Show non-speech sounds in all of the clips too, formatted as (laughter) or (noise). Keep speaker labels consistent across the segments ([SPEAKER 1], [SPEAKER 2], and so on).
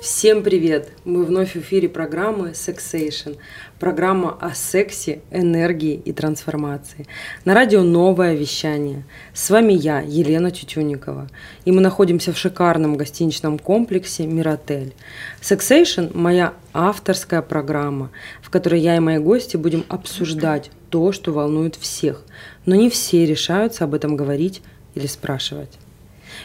[SPEAKER 1] Всем привет! Мы вновь в эфире программы Sexation. Программа о сексе, энергии и трансформации. На радио «Новое вещание». С вами я, Елена Тютюникова. И мы находимся в шикарном гостиничном комплексе «Миротель». Sexation – моя авторская программа, в которой я и мои гости будем обсуждать то, что волнует всех. Но не все решаются об этом говорить или спрашивать.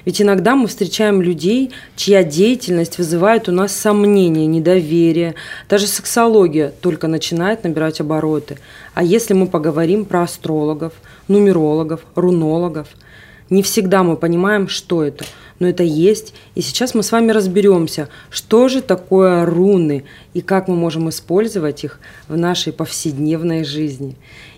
[SPEAKER 1] Ведь иногда мы встречаем людей, чья деятельность вызывает у нас сомнения, недоверие. Даже сексология только начинает набирать обороты. А если мы поговорим про астрологов, нумерологов, рунологов, не всегда мы понимаем, что это, но это есть. И сейчас мы с вами разберемся, что же такое руны и как мы можем использовать их в нашей повседневной жизни.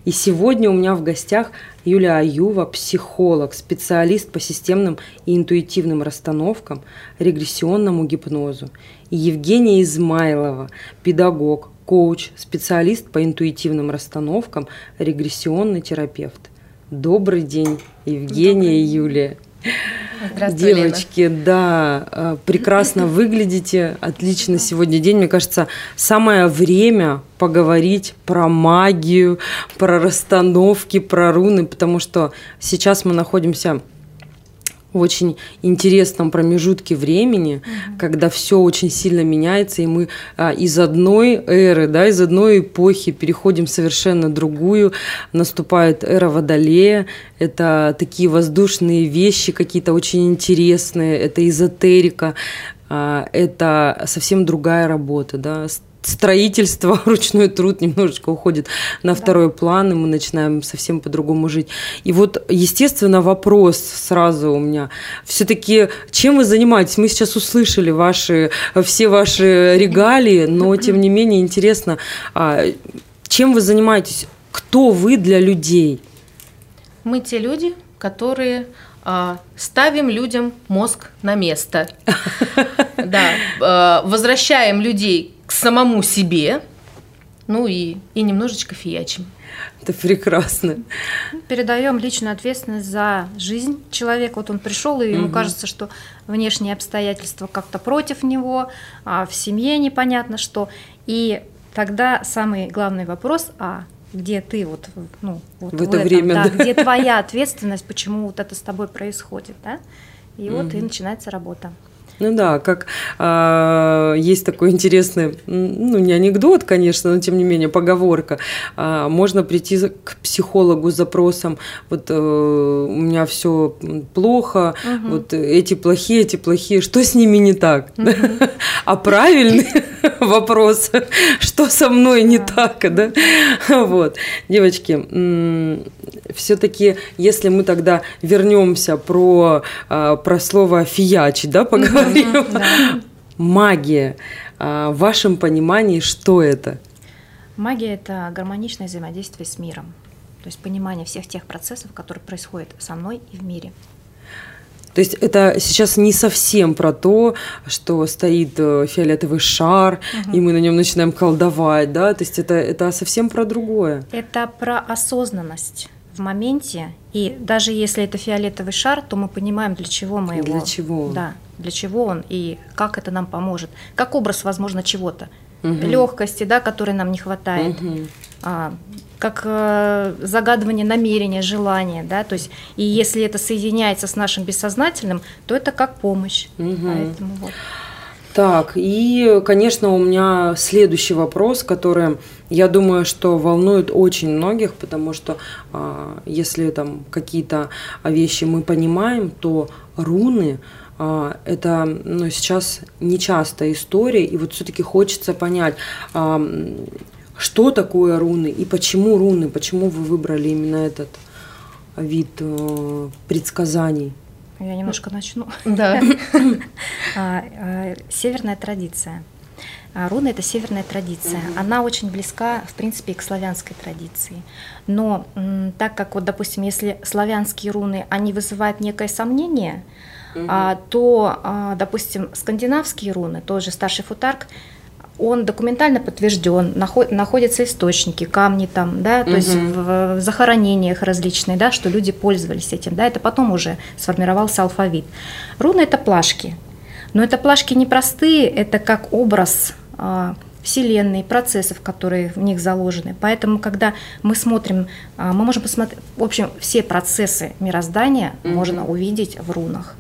[SPEAKER 1] И сегодня у меня в гостях Юлия Аюва, психолог, специалист по системным и интуитивным расстановкам, регрессионному гипнозу. И Евгения Измайлова, педагог, коуч, специалист по интуитивным расстановкам, регрессионный терапевт. Добрый день, Евгения и Юлия.
[SPEAKER 2] Здравствуй,
[SPEAKER 1] Девочки,
[SPEAKER 2] Лена.
[SPEAKER 1] да, э, прекрасно (laughs) выглядите, отлично сегодня день. Мне кажется, самое время поговорить про магию, про расстановки, про руны, потому что сейчас мы находимся в очень интересном промежутке времени, угу. когда все очень сильно меняется, и мы а, из одной эры, да, из одной эпохи переходим в совершенно другую. Наступает эра Водолея. Это такие воздушные вещи, какие-то очень интересные. Это эзотерика. А, это совсем другая работа, да, строительство, (laughs) ручной труд немножечко уходит на да. второй план, и мы начинаем совсем по-другому жить. И вот, естественно, вопрос сразу у меня. Все-таки чем вы занимаетесь? Мы сейчас услышали ваши, все ваши регалии, но, тем не менее, интересно, а, чем вы занимаетесь? Кто вы для людей?
[SPEAKER 2] Мы те люди, которые а, ставим людям мозг на место. (laughs) Да, а, возвращаем людей к самому себе, ну и, и немножечко фиячим.
[SPEAKER 1] Это прекрасно.
[SPEAKER 3] Передаем личную ответственность за жизнь человека. Вот он пришел, и ему угу. кажется, что внешние обстоятельства как-то против него, а в семье непонятно что. И тогда самый главный вопрос, а где ты вот, ну, вот
[SPEAKER 1] в, в это этом, время,
[SPEAKER 3] да, да. где твоя ответственность, почему вот это с тобой происходит, да? И угу. вот и начинается работа.
[SPEAKER 1] Ну да, как а, есть такой интересный, ну не анекдот, конечно, но тем не менее поговорка. А, можно прийти к психологу с запросом, вот а, у меня все плохо, угу. вот эти плохие, эти плохие, что с ними не так? Угу. (laughs) А правильный (laughs) вопрос, что со мной не так, да? (laughs) Вот, девочки, все-таки, если мы тогда вернемся про а, про слово фиячить, да, поговорим говорим. Да. Магия. А, в вашем понимании, что это?
[SPEAKER 3] Магия – это гармоничное взаимодействие с миром. То есть понимание всех тех процессов, которые происходят со мной и в мире.
[SPEAKER 1] То есть это сейчас не совсем про то, что стоит э, фиолетовый шар, угу. и мы на нем начинаем колдовать, да? То есть это, это совсем про другое.
[SPEAKER 3] Это про осознанность в моменте, и даже если это фиолетовый шар, то мы понимаем, для чего мы его.
[SPEAKER 1] Для чего?
[SPEAKER 3] Да, для чего он и как это нам поможет. Как образ, возможно, чего-то. Угу. Легкости, да, которой нам не хватает. Угу. А, как э, загадывание намерения, желания, да, то есть и если это соединяется с нашим бессознательным, то это как помощь. Угу. Поэтому вот.
[SPEAKER 1] Так, и, конечно, у меня следующий вопрос, который, я думаю, что волнует очень многих, потому что а, если там какие-то вещи мы понимаем, то руны а, это ну, сейчас нечастая история, и вот все-таки хочется понять, а, что такое руны и почему руны, почему вы выбрали именно этот вид э, предсказаний.
[SPEAKER 3] Я немножко начну.
[SPEAKER 2] Да.
[SPEAKER 3] А, северная традиция. Руны – это северная традиция. Она очень близка, в принципе, к славянской традиции. Но так как, вот, допустим, если славянские руны, они вызывают некое сомнение – а, то, а, допустим, скандинавские руны, тот же старший футарк, он документально подтвержден, наход, находятся источники, камни там, да, то угу. есть в, захоронениях различные, да, что люди пользовались этим, да, это потом уже сформировался алфавит. Руны это плашки, но это плашки непростые, это как образ а, Вселенной, процессов, которые в них заложены. Поэтому, когда мы смотрим, мы можем посмотреть, в общем, все процессы мироздания mm можно увидеть в рунах.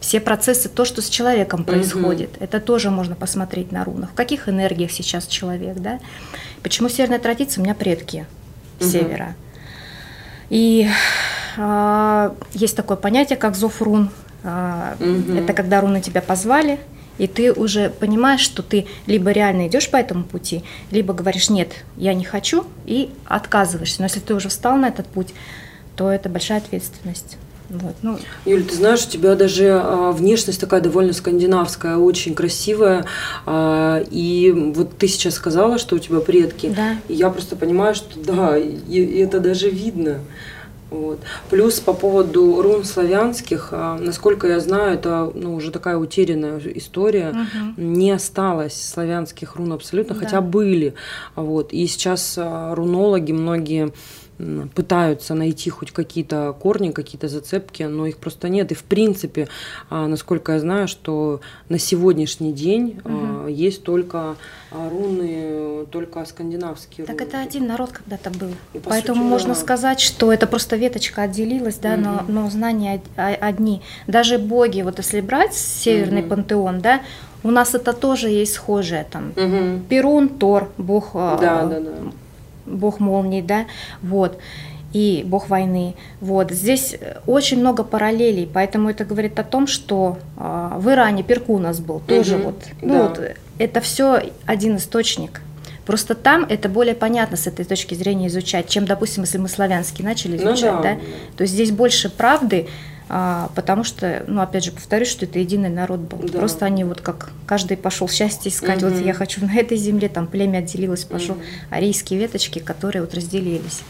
[SPEAKER 3] Все процессы, то, что с человеком происходит, mm это тоже можно посмотреть на рунах. В каких энергиях сейчас человек, да? Почему северная традиция? У меня предки mm севера. И э, есть такое понятие, как зов рун. Э, mm Это когда руны тебя позвали, и ты уже понимаешь, что ты либо реально идешь по этому пути, либо говоришь нет, я не хочу и отказываешься. Но если ты уже встал на этот путь, то это большая ответственность. Вот,
[SPEAKER 1] ну. Юль, ты знаешь, у тебя даже а, внешность такая довольно скандинавская, очень красивая. А, и вот ты сейчас сказала, что у тебя предки.
[SPEAKER 3] Да.
[SPEAKER 1] И я просто понимаю, что да, и, и это даже видно. Вот. Плюс по поводу рун славянских, а, насколько я знаю, это ну, уже такая утерянная история. Угу. Не осталось славянских рун абсолютно, да. хотя были. Вот. И сейчас рунологи многие пытаются найти хоть какие-то корни, какие-то зацепки, но их просто нет. И в принципе, а, насколько я знаю, что на сегодняшний день угу. есть только а, руны, только скандинавские
[SPEAKER 3] так
[SPEAKER 1] руны.
[SPEAKER 3] это один народ когда-то был. И, Поэтому сути, можно да. сказать, что это просто веточка отделилась, да, угу. но, но знания одни. Даже боги, вот если брать северный угу. пантеон, да, у нас это тоже есть схожее там. Угу. Перун, Тор, бог да, да, да бог молний, да, вот, и бог войны. Вот. Здесь очень много параллелей, поэтому это говорит о том, что э, в Иране Перкунас был тоже угу, вот, ну да. вот, это все один источник. Просто там это более понятно с этой точки зрения изучать, чем, допустим, если мы славянский начали ну изучать, ну, да. да, то есть здесь больше правды, потому что, ну, опять же, повторюсь, что это единый народ был. Да. Просто они вот как каждый пошел счастье искать, угу. вот я хочу на этой земле, там племя отделилось, пошел, угу. арийские веточки, которые вот разделились.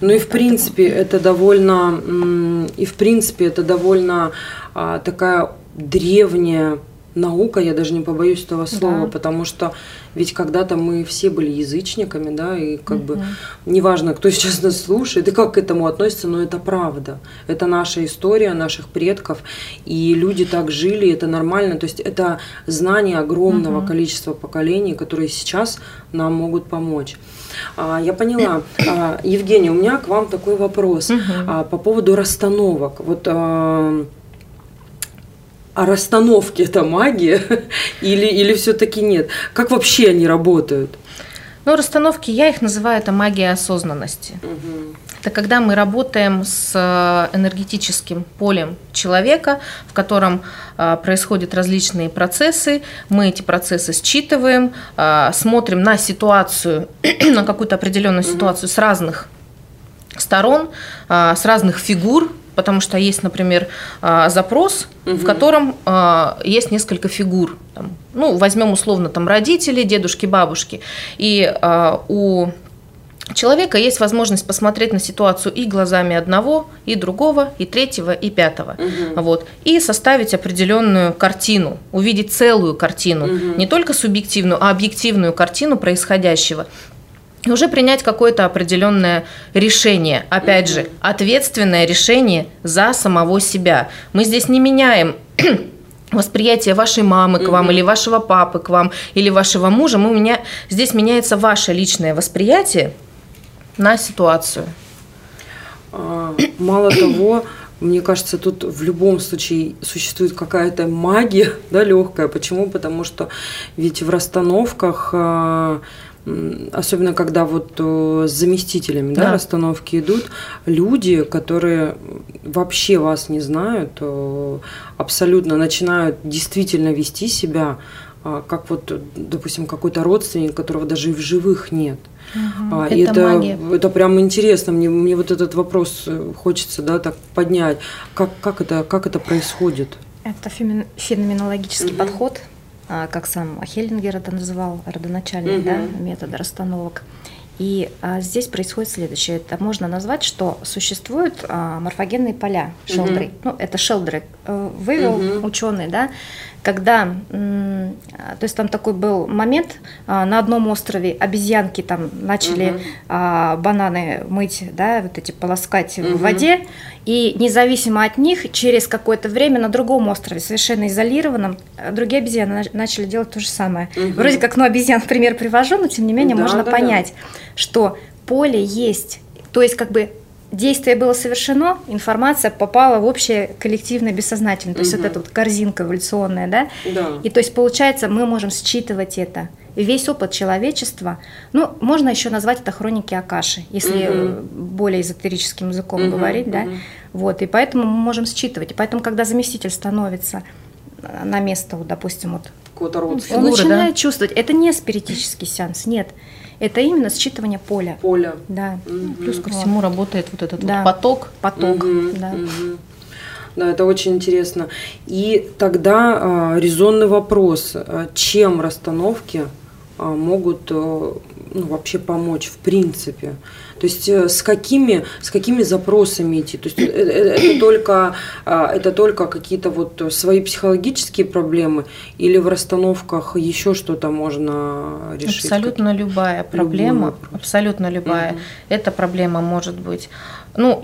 [SPEAKER 1] Ну и в принципе это довольно, и в принципе это довольно а, такая древняя наука, я даже не побоюсь этого слова, да. потому что ведь когда-то мы все были язычниками, да, и как угу. бы неважно, кто (laughs) сейчас нас слушает и как к этому относится, но это правда. Это наша история наших предков, и люди так жили, это нормально. То есть это знание огромного угу. количества поколений, которые сейчас нам могут помочь. А, я поняла. А, Евгений, у меня к вам такой вопрос угу. а, по поводу расстановок. Вот а, расстановки это магия (laughs) или, или все-таки нет? Как вообще они работают?
[SPEAKER 2] Ну, расстановки, я их называю, это магия осознанности. Угу. Это когда мы работаем с э, энергетическим полем человека, в котором э, происходят различные процессы. Мы эти процессы считываем, э, смотрим на ситуацию, (clears throat) на какую-то определенную ситуацию с разных сторон, с разных фигур, потому что есть, например, а, запрос, угу. в котором а, есть несколько фигур. ну, возьмем условно там родители, дедушки, бабушки. И а, у человека есть возможность посмотреть на ситуацию и глазами одного, и другого, и третьего, и пятого. Угу. Вот, и составить определенную картину, увидеть целую картину, угу. не только субъективную, а объективную картину происходящего и уже принять какое-то определенное решение. Опять же, ответственное решение за самого себя. Мы здесь не меняем (clears throat) восприятие вашей мамы к вам, mm-hmm. или вашего папы к вам, или вашего мужа. Мы, у меня, здесь меняется ваше личное восприятие на ситуацию.
[SPEAKER 1] А, мало того, (clears throat) мне кажется, тут в любом случае существует какая-то магия, (laughs) да, легкая. Почему? Потому что ведь в расстановках а, особенно когда вот э, с заместителями да. Да, расстановки идут, люди, которые вообще вас не знают, э, абсолютно начинают действительно вести себя а, как вот, допустим, какой-то родственник, которого даже и в живых нет. Угу, а, это, и это, это прям интересно. Мне, мне вот этот вопрос э, хочется да, так поднять. Как, как, это, как это происходит?
[SPEAKER 3] Это феноменологический угу. подход как сам Хеллингер это называл, родоначальник угу. да, метода расстановок. И а, здесь происходит следующее. Это можно назвать, что существуют а, морфогенные поля шелдры. Угу. Ну, это шелдры э, вывел угу. ученый, да. Когда, то есть там такой был момент, а, на одном острове обезьянки там начали угу. бананы мыть, да, вот эти полоскать угу. в воде, и независимо от них, через какое-то время на другом острове, совершенно изолированном, другие обезьяны начали делать то же самое. Угу. Вроде как, ну, обезьян в пример привожу, но тем не менее да, можно да, понять, да. что поле есть, то есть как бы действие было совершено, информация попала в общее коллективное бессознательное, то есть вот эта вот корзинка эволюционная, да?
[SPEAKER 1] да?
[SPEAKER 3] И то есть получается, мы можем считывать это. весь опыт человечества, ну, можно еще назвать это хроники Акаши, если угу. более эзотерическим языком угу, говорить, да? Вот, и поэтому мы можем считывать. И поэтому, когда заместитель становится на место, вот, допустим, вот, он начинает да? чувствовать. Это не спиритический сеанс, нет. Это именно считывание поля.
[SPEAKER 1] Поля.
[SPEAKER 3] Да.
[SPEAKER 2] Угу. Плюс ко всему работает вот этот да. вот поток.
[SPEAKER 3] Поток,
[SPEAKER 1] угу. да. Угу. Да, это очень интересно. И тогда э, резонный вопрос, а, чем расстановки э, могут э, ну, вообще помочь в принципе? То есть э, с какими, с какими запросами идти? То есть это, э, это только, а, это только какие-то вот свои психологические проблемы или в расстановках еще что-то можно решить?
[SPEAKER 2] Абсолютно любая проблема, абсолютно любая. Угу. Эта проблема может быть ну,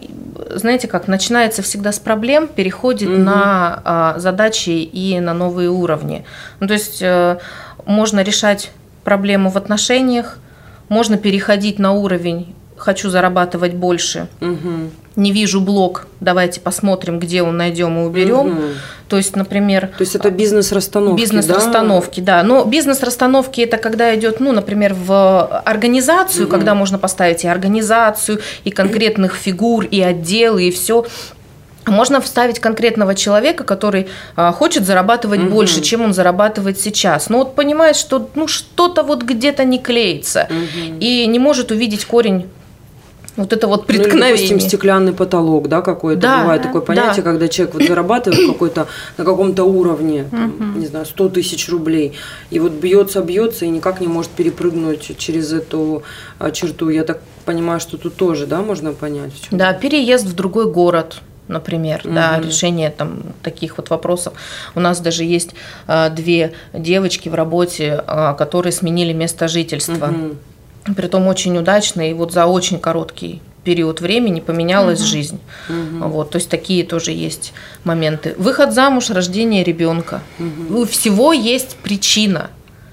[SPEAKER 2] знаете как, начинается всегда с проблем, переходит угу. на а, задачи и на новые уровни. Ну, то есть э, можно решать проблему в отношениях, можно переходить на уровень хочу зарабатывать больше,
[SPEAKER 1] угу.
[SPEAKER 2] не вижу блок, давайте посмотрим, где он найдем и уберем. Угу. То есть, например...
[SPEAKER 1] То есть это бизнес-расстановки,
[SPEAKER 2] Бизнес-расстановки, да? да. Но бизнес-расстановки это когда идет, ну, например, в организацию, угу. когда можно поставить и организацию, и конкретных фигур, и отделы, и все. Можно вставить конкретного человека, который а, хочет зарабатывать угу. больше, чем он зарабатывает сейчас. Но вот понимает, что ну что-то вот где-то не клеится угу. и не может увидеть корень вот это вот преткновение. Ну, допустим,
[SPEAKER 1] стеклянный потолок, да, какой-то. Да, Бывает такое понятие, да. когда человек вот зарабатывает какой-то на каком-то уровне, там, угу. не знаю, 100 тысяч рублей, и вот бьется, бьется, и никак не может перепрыгнуть через эту а, черту. Я так понимаю, что тут тоже, да, можно понять.
[SPEAKER 2] В чем да, переезд в другой город например, угу. да, решение там таких вот вопросов. У нас даже есть а, две девочки в работе, а, которые сменили место жительства. Угу. Притом очень удачно и вот за очень короткий период времени поменялась угу. жизнь. Угу. Вот, то есть такие тоже есть моменты. Выход замуж, рождение ребенка. Угу. У всего есть причина.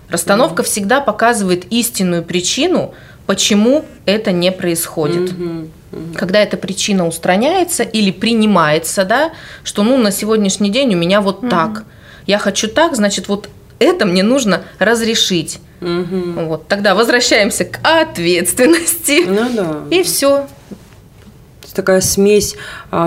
[SPEAKER 2] Расстановка угу. всегда показывает истинную причину, почему это не происходит. Угу. Когда эта причина устраняется или принимается, да, что ну на сегодняшний день у меня вот угу. так. Я хочу так, значит, вот это мне нужно разрешить. Угу. Вот, тогда возвращаемся к ответственности.
[SPEAKER 1] Ну да.
[SPEAKER 2] И все
[SPEAKER 1] такая смесь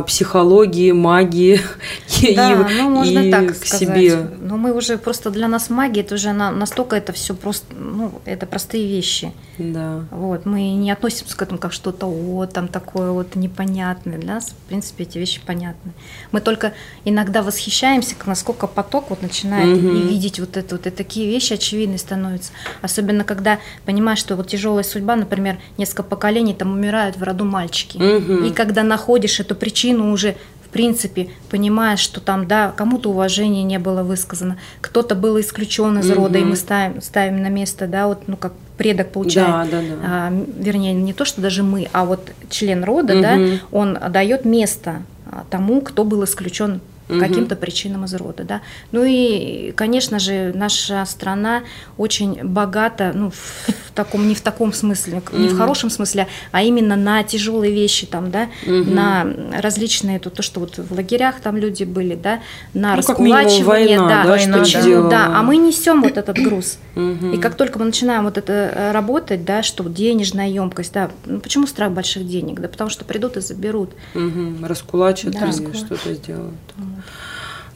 [SPEAKER 1] психологии, магии (laughs)
[SPEAKER 3] да, и, ну, можно и так к сказать. себе. Но мы уже просто для нас магия, это уже на, настолько это все просто, ну, это простые вещи.
[SPEAKER 1] Да.
[SPEAKER 3] Вот, мы не относимся к этому как что-то, о, там такое вот непонятное. Для нас, в принципе, эти вещи понятны. Мы только иногда восхищаемся, насколько поток вот начинает угу. и видеть вот это вот, и такие вещи очевидные становятся. Особенно, когда понимаешь, что вот тяжелая судьба, например, несколько поколений там умирают в роду мальчики.
[SPEAKER 1] Угу.
[SPEAKER 3] И когда находишь эту причину уже в принципе, понимая, что там, да, кому-то уважение не было высказано, кто-то был исключен из рода, и мы ставим, ставим на место, да, вот, ну, как предок получает,
[SPEAKER 1] да, да, да.
[SPEAKER 3] А, вернее, не то, что даже мы, а вот член рода, угу. да, он дает место а, тому, кто был исключен угу. каким-то причинам из рода, да. Ну и, конечно же, наша страна очень богата, ну, в (laughs) таком, не в таком смысле, не в хорошем смысле, а именно на тяжелые вещи там, да, угу. на различные, то, то, что вот в лагерях там люди были, да, на ну, раскулачивание,
[SPEAKER 1] война,
[SPEAKER 3] да,
[SPEAKER 1] да, война,
[SPEAKER 3] почему, да. да, а мы несем вот этот (coughs) груз. И как только мы начинаем вот это э, работать, да, что денежная емкость, да, ну, почему страх больших денег? Да потому что придут и заберут.
[SPEAKER 1] Угу. Раскулачат да, или что-то сделают.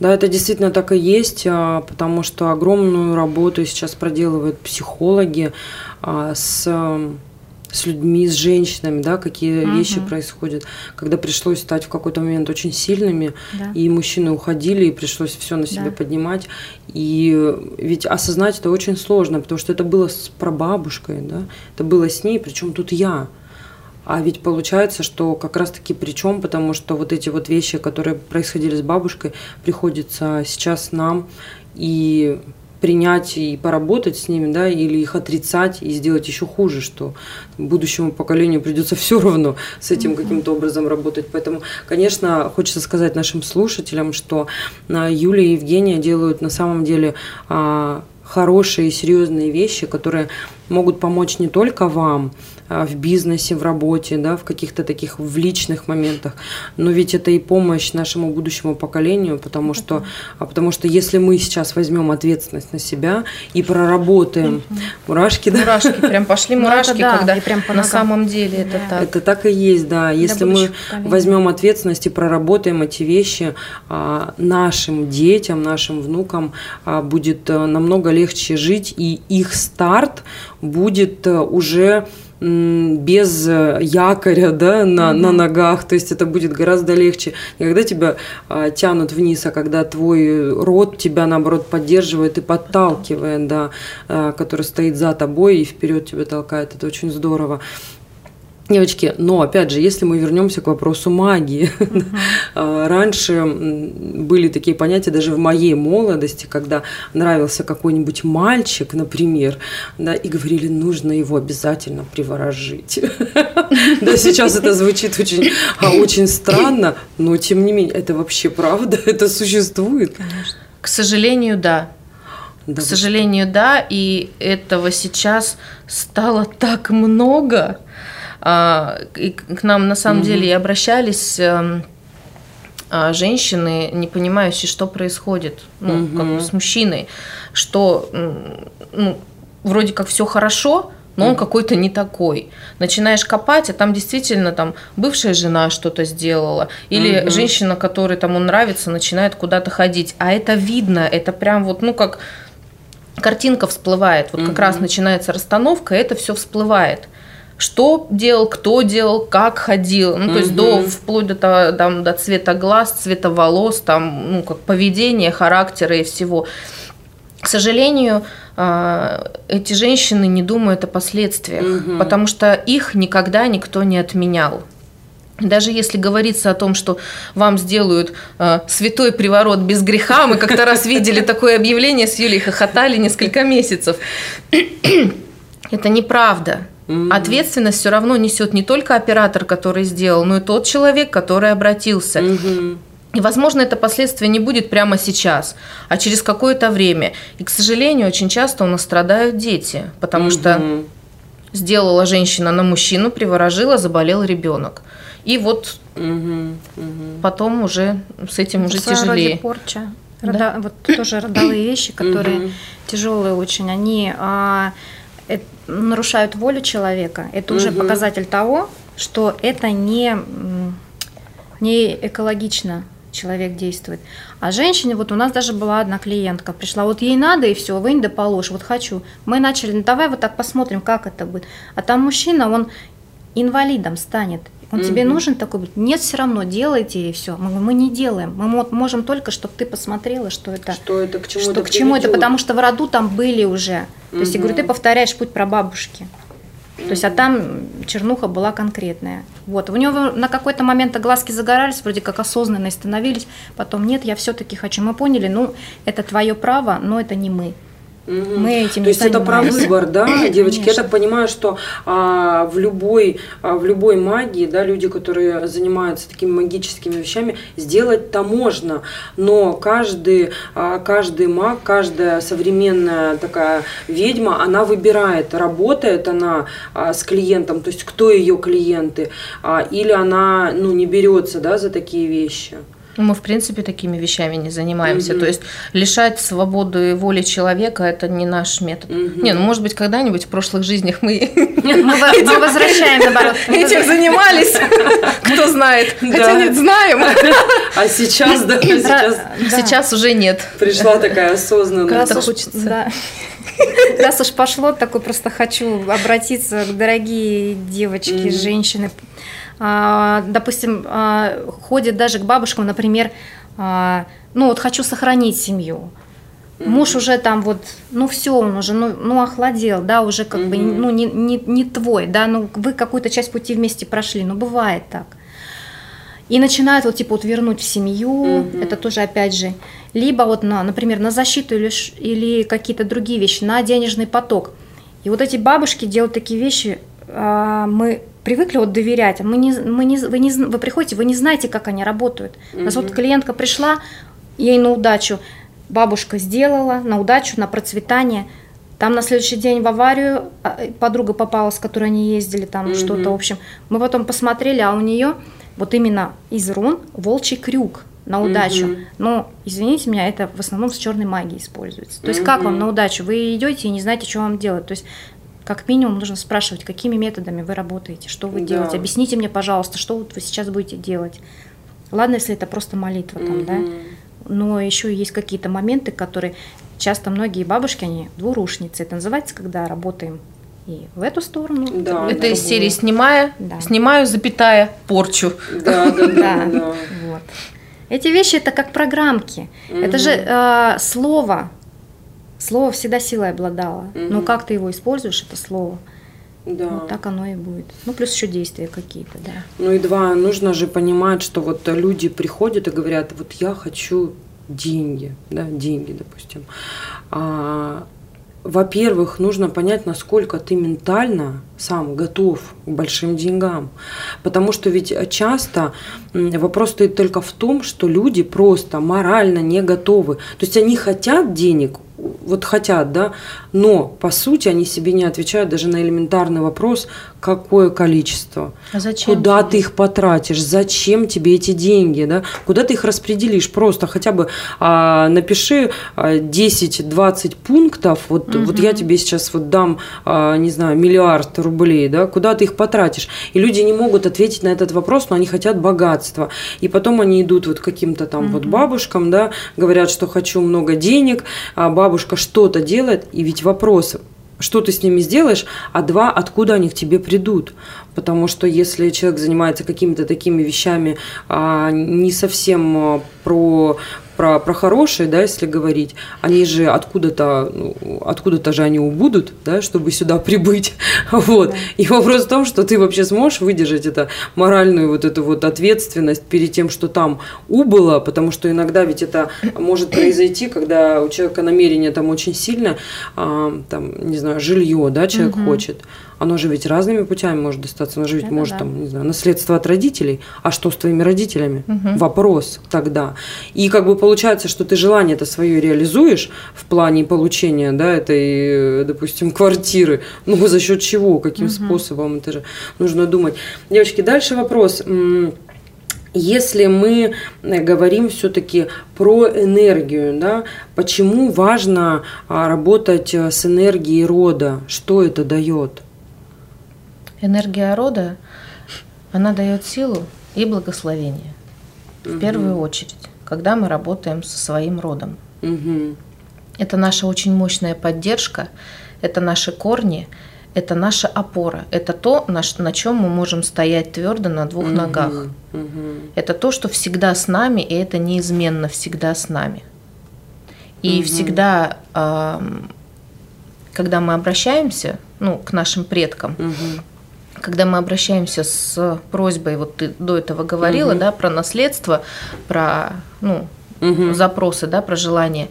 [SPEAKER 1] Да, это действительно так и есть, а, потому что огромную работу сейчас проделывают психологи а, с с людьми, с женщинами, да, какие угу. вещи происходят. Когда пришлось стать в какой-то момент очень сильными, да. и мужчины уходили, и пришлось все на себе да. поднимать. И ведь осознать это очень сложно, потому что это было с прабабушкой, да, это было с ней, причем тут я. А ведь получается, что как раз-таки причем, потому что вот эти вот вещи, которые происходили с бабушкой, приходится сейчас нам. и принять и поработать с ними, да, или их отрицать и сделать еще хуже, что будущему поколению придется (laughs) все равно с этим каким-то образом работать. Поэтому, конечно, хочется сказать нашим слушателям, что а, Юлия и Евгения делают на самом деле а, хорошие и серьезные вещи, которые могут помочь не только вам, а, в бизнесе, в работе, да, в каких-то таких в личных моментах. Но ведь это и помощь нашему будущему поколению, потому что, а потому что если мы сейчас возьмем ответственность на себя и проработаем мурашки, да?
[SPEAKER 2] Мурашки, прям пошли (laughs)
[SPEAKER 3] Ну,
[SPEAKER 2] мурашки,
[SPEAKER 3] да,
[SPEAKER 2] когда
[SPEAKER 3] прям по
[SPEAKER 2] на самом деле это так.
[SPEAKER 1] Это так и есть, да. Если мы возьмем ответственность и проработаем эти вещи, а, нашим детям, нашим внукам а, будет а, намного легче жить, и их старт будет а, уже без э, якоря да, на, на ногах, то есть это будет гораздо легче. Не когда тебя а, тянут вниз, а когда твой род тебя, наоборот, поддерживает и подталкивает, да, а, который стоит за тобой и вперед тебя толкает. Это очень здорово. Девочки, но опять же, если мы вернемся к вопросу магии, (laughs) а, раньше были такие понятия даже в моей молодости, когда нравился какой-нибудь мальчик, например, да, и говорили, нужно его обязательно приворожить. (laughs) Да, сейчас это звучит очень, а, очень странно, но тем не менее, это вообще правда, (laughs) это существует.
[SPEAKER 2] К сожалению, да.
[SPEAKER 1] Да,
[SPEAKER 2] К сожалению, да, и этого сейчас стало так много. А, и к нам на самом деле и обращались эм, а, женщины, не понимающие, что происходит, ну, как бы с мужчиной, что ну, вроде как все хорошо, но он какой-то не такой. Начинаешь копать, а там действительно там бывшая жена что-то сделала, или женщина, которой там он нравится, начинает куда-то ходить. А это видно, это прям вот, ну как картинка всплывает. Вот как раз начинается расстановка, и это все всплывает. Что делал, кто делал, как ходил, ну то есть до вплоть до там, до цвета глаз, цвета волос, там, ну как поведение, характера и всего. К сожалению, а, эти женщины не думают о последствиях, потому что их никогда никто не отменял. Даже если говорится о том, что вам сделают э, святой приворот без греха, мы как-то раз (laughs) видели такое объявление с Юлей, хохотали несколько месяцев. (clears throat) Это неправда. Ответственность все равно несет не только оператор, который сделал, но и тот человек, который обратился. И, возможно, это последствие не будет прямо сейчас, а через какое-то время. И, к сожалению, очень часто у нас страдают дети, потому что сделала женщина на мужчину, приворожила, заболел ребенок. И вот потом уже с этим уже
[SPEAKER 3] рода
[SPEAKER 2] тяжелее.
[SPEAKER 3] порча.
[SPEAKER 2] Да.
[SPEAKER 3] Рода- Вот тоже родовые вещи, которые тяжелые очень, они а, нарушают волю человека. Это уже показатель того, что это не, не экологично человек действует. А женщине, вот у нас даже была одна клиентка, пришла, вот ей надо и все, вынь да положь, вот хочу. Мы начали, ну давай вот так посмотрим, как это будет. А там мужчина, он инвалидом станет. Он тебе нужен такой? Нет, все равно делайте и все. Мы, мы не делаем. Мы мо- можем только, чтобы ты посмотрела, что это.
[SPEAKER 1] Что это, к чему
[SPEAKER 3] что
[SPEAKER 1] это
[SPEAKER 3] к чему это,
[SPEAKER 1] приведёт.
[SPEAKER 3] потому что в роду там были уже. То есть, я говорю, ты повторяешь путь прабабушки. То есть, а там чернуха была конкретная. Вот. У него на какой-то момент глазки загорались, вроде как осознанные становились. Потом нет, я все-таки хочу. Мы поняли, ну, это твое право, но это не мы. Мы этим
[SPEAKER 1] То есть это про
[SPEAKER 3] занимаемся.
[SPEAKER 1] выбор, да, девочки? Я
[SPEAKER 3] Конечно.
[SPEAKER 1] так понимаю, что а, в любой а, в любой магии, да, люди, которые занимаются такими магическими вещами, сделать-то можно, но каждый а, каждый маг, каждая современная такая ведьма, она выбирает, работает она а, с клиентом, то есть кто ее клиенты, а, или она ну не берется, да, за такие вещи.
[SPEAKER 2] Ну, Мы, в принципе, такими вещами не занимаемся. То есть лишать свободы воли человека – это не наш метод. Не, ну, может быть, когда-нибудь в прошлых жизнях мы
[SPEAKER 3] мы возвращаем, наоборот. (laughs)
[SPEAKER 2] этим занимались. (laughs) Кто знает. Хотя нет, знаем.
[SPEAKER 1] А сейчас, да, сейчас
[SPEAKER 2] уже нет.
[SPEAKER 1] пришла такая осознанность.
[SPEAKER 3] Уж-
[SPEAKER 2] хочется.
[SPEAKER 3] да. Раз уж пошло, такой просто хочу обратиться к дорогие девочки, женщины. А, допустим, а, ходят даже к бабушкам, например, а, ну вот хочу сохранить семью. Муж уже там вот, ну все, он уже, ну, ну охладел, да, уже как бы, ну не, не, не твой, да, ну вы какую-то часть пути вместе прошли, ну бывает так. И начинают вот типа вот вернуть в семью, это тоже опять же. либо вот, на, например, на защиту или, или какие-то другие вещи, на денежный поток. И вот эти бабушки делают такие вещи, мы привыкли вот доверять, а мы не, мы не, вы, не, вы приходите, вы не знаете, как они работают. У нас вот клиентка пришла, ей на удачу бабушка сделала, на удачу, на процветание. Там на следующий день в аварию а, э, подруга попала, с которой они ездили, там что-то, в общем. Мы потом посмотрели, а у нее вот именно из рун волчий крюк на удачу. Но, извините меня, это в основном с черной магией используется. То есть как вам на удачу? Вы идете и не знаете, что вам делать. То есть как минимум нужно спрашивать, какими методами вы работаете, что вы
[SPEAKER 1] Да.
[SPEAKER 3] делаете. Объясните мне, пожалуйста, что вот вы сейчас будете делать. Ладно, если это просто молитва там, да, но еще есть какие-то моменты, которые часто многие бабушки, они двурушницы. Это называется, когда работаем и в эту сторону.
[SPEAKER 1] Да,
[SPEAKER 2] Это из серии снимая,
[SPEAKER 3] Да.
[SPEAKER 2] снимаю, запятая, порчу.
[SPEAKER 1] Да, да, да, (laughs)
[SPEAKER 3] Да.
[SPEAKER 1] да.
[SPEAKER 3] Вот. Эти вещи это как программки. Это же э, слово. Слово всегда силой обладало. Но
[SPEAKER 1] Мгм.
[SPEAKER 3] как ты его используешь, это слово.
[SPEAKER 1] Да.
[SPEAKER 3] Вот так оно и будет. Ну, плюс еще действия какие-то, да.
[SPEAKER 1] Ну и два, нужно же понимать, что вот люди приходят и говорят, вот я хочу деньги, да, деньги, допустим. А, во-первых, нужно понять, насколько ты ментально сам готов к большим деньгам. Потому что ведь часто вопрос стоит только в том, что люди просто морально не готовы. То есть они хотят денег, вот хотят, да, но по сути они себе не отвечают даже на элементарный вопрос, какое количество.
[SPEAKER 2] А зачем
[SPEAKER 1] Куда
[SPEAKER 2] тебе?
[SPEAKER 1] ты их потратишь? Зачем тебе эти деньги? Да? Куда ты их распределишь? Просто хотя бы а, напиши а, 10-20 пунктов. Вот, вот я тебе сейчас вот дам, а, не знаю, миллиард рублей. Да? Куда ты их потратишь? И люди не могут ответить на этот вопрос, но они хотят богатства. И потом они идут вот каким-то там вот бабушкам, да, говорят, что хочу много денег, а бабушка что-то делает, и ведь вопрос, что ты с ними сделаешь, а два, откуда они к тебе придут. Потому что если человек занимается какими-то такими вещами а, не совсем а, про, про, про хорошие, да, если говорить, они же откуда-то, ну, откуда-то же они убудут, да, чтобы сюда прибыть. (laughs) Вот. И вопрос в том, что ты вообще сможешь выдержать это моральную вот эту вот ответственность перед тем, что там убыло, потому что иногда ведь это может произойти, когда у человека намерение там очень сильно, а, там, не знаю, жилье, да, человек хочет. Оно же ведь разными путями может достаться. Оно же ведь
[SPEAKER 3] Это
[SPEAKER 1] может
[SPEAKER 3] да.
[SPEAKER 1] там, не знаю, наследство от родителей. А что с твоими родителями? Вопрос тогда. И как бы получается, что ты желание это свое реализуешь в плане получения, да, этой, допустим, квартиры. Ну, за счет чего, каким способом, это же нужно думать. Девочки, дальше вопрос. Если мы э, говорим все-таки про энергию, да, почему важно а, работать э, с энергией рода? Что это дает?
[SPEAKER 2] Энергия рода, она дает силу и благословение. В первую очередь, когда мы работаем со своим родом.
[SPEAKER 1] Мгм.
[SPEAKER 2] Это наша очень мощная поддержка, это наши корни, это наша опора, это то, на, на чем мы можем стоять твердо на двух ногах.
[SPEAKER 1] Мгм.
[SPEAKER 2] Это то, что всегда с нами, и это неизменно всегда с нами. И всегда, ам, когда мы обращаемся ну, к нашим предкам,
[SPEAKER 1] Мгм.
[SPEAKER 2] Когда мы обращаемся с просьбой, вот ты до этого говорила, да, про наследство, про ну,
[SPEAKER 1] Мгм.
[SPEAKER 2] запросы, да, про желания,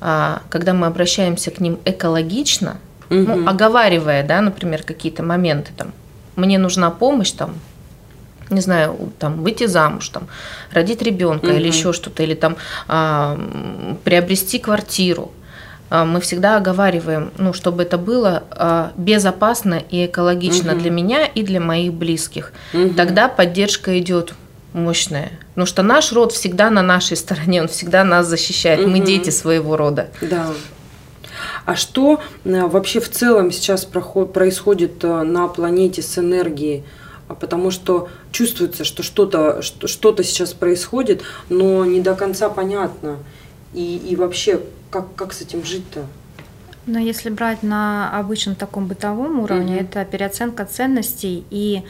[SPEAKER 2] а, когда мы обращаемся к ним экологично, ну,
[SPEAKER 1] Мгм.
[SPEAKER 2] оговаривая, да, например, какие-то моменты, там, мне нужна помощь, там, не знаю, там, выйти замуж, там, родить ребенка или еще что-то, или там а, приобрести квартиру. А, Мы всегда оговариваем, ну, чтобы это было а, безопасно и экологично для меня и для моих близких. Тогда поддержка идет мощная. Потому что наш род всегда на нашей стороне, он всегда нас защищает. Мы дети своего рода.
[SPEAKER 1] Да. А что э, вообще в целом сейчас происходит э, на планете с энергией? А Потому что чувствуется, что что-то что- сейчас происходит, но не до конца понятно. И, и вообще, как, как с этим жить-то?
[SPEAKER 3] Но если брать на обычном таком бытовом уровне,
[SPEAKER 1] Мгм.
[SPEAKER 3] это переоценка ценностей и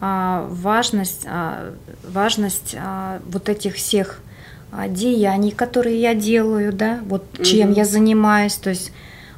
[SPEAKER 3] а, важность, а, важность а, вот этих всех а, деяний, которые я делаю, да, вот чем
[SPEAKER 1] Мгм.
[SPEAKER 3] я занимаюсь. То есть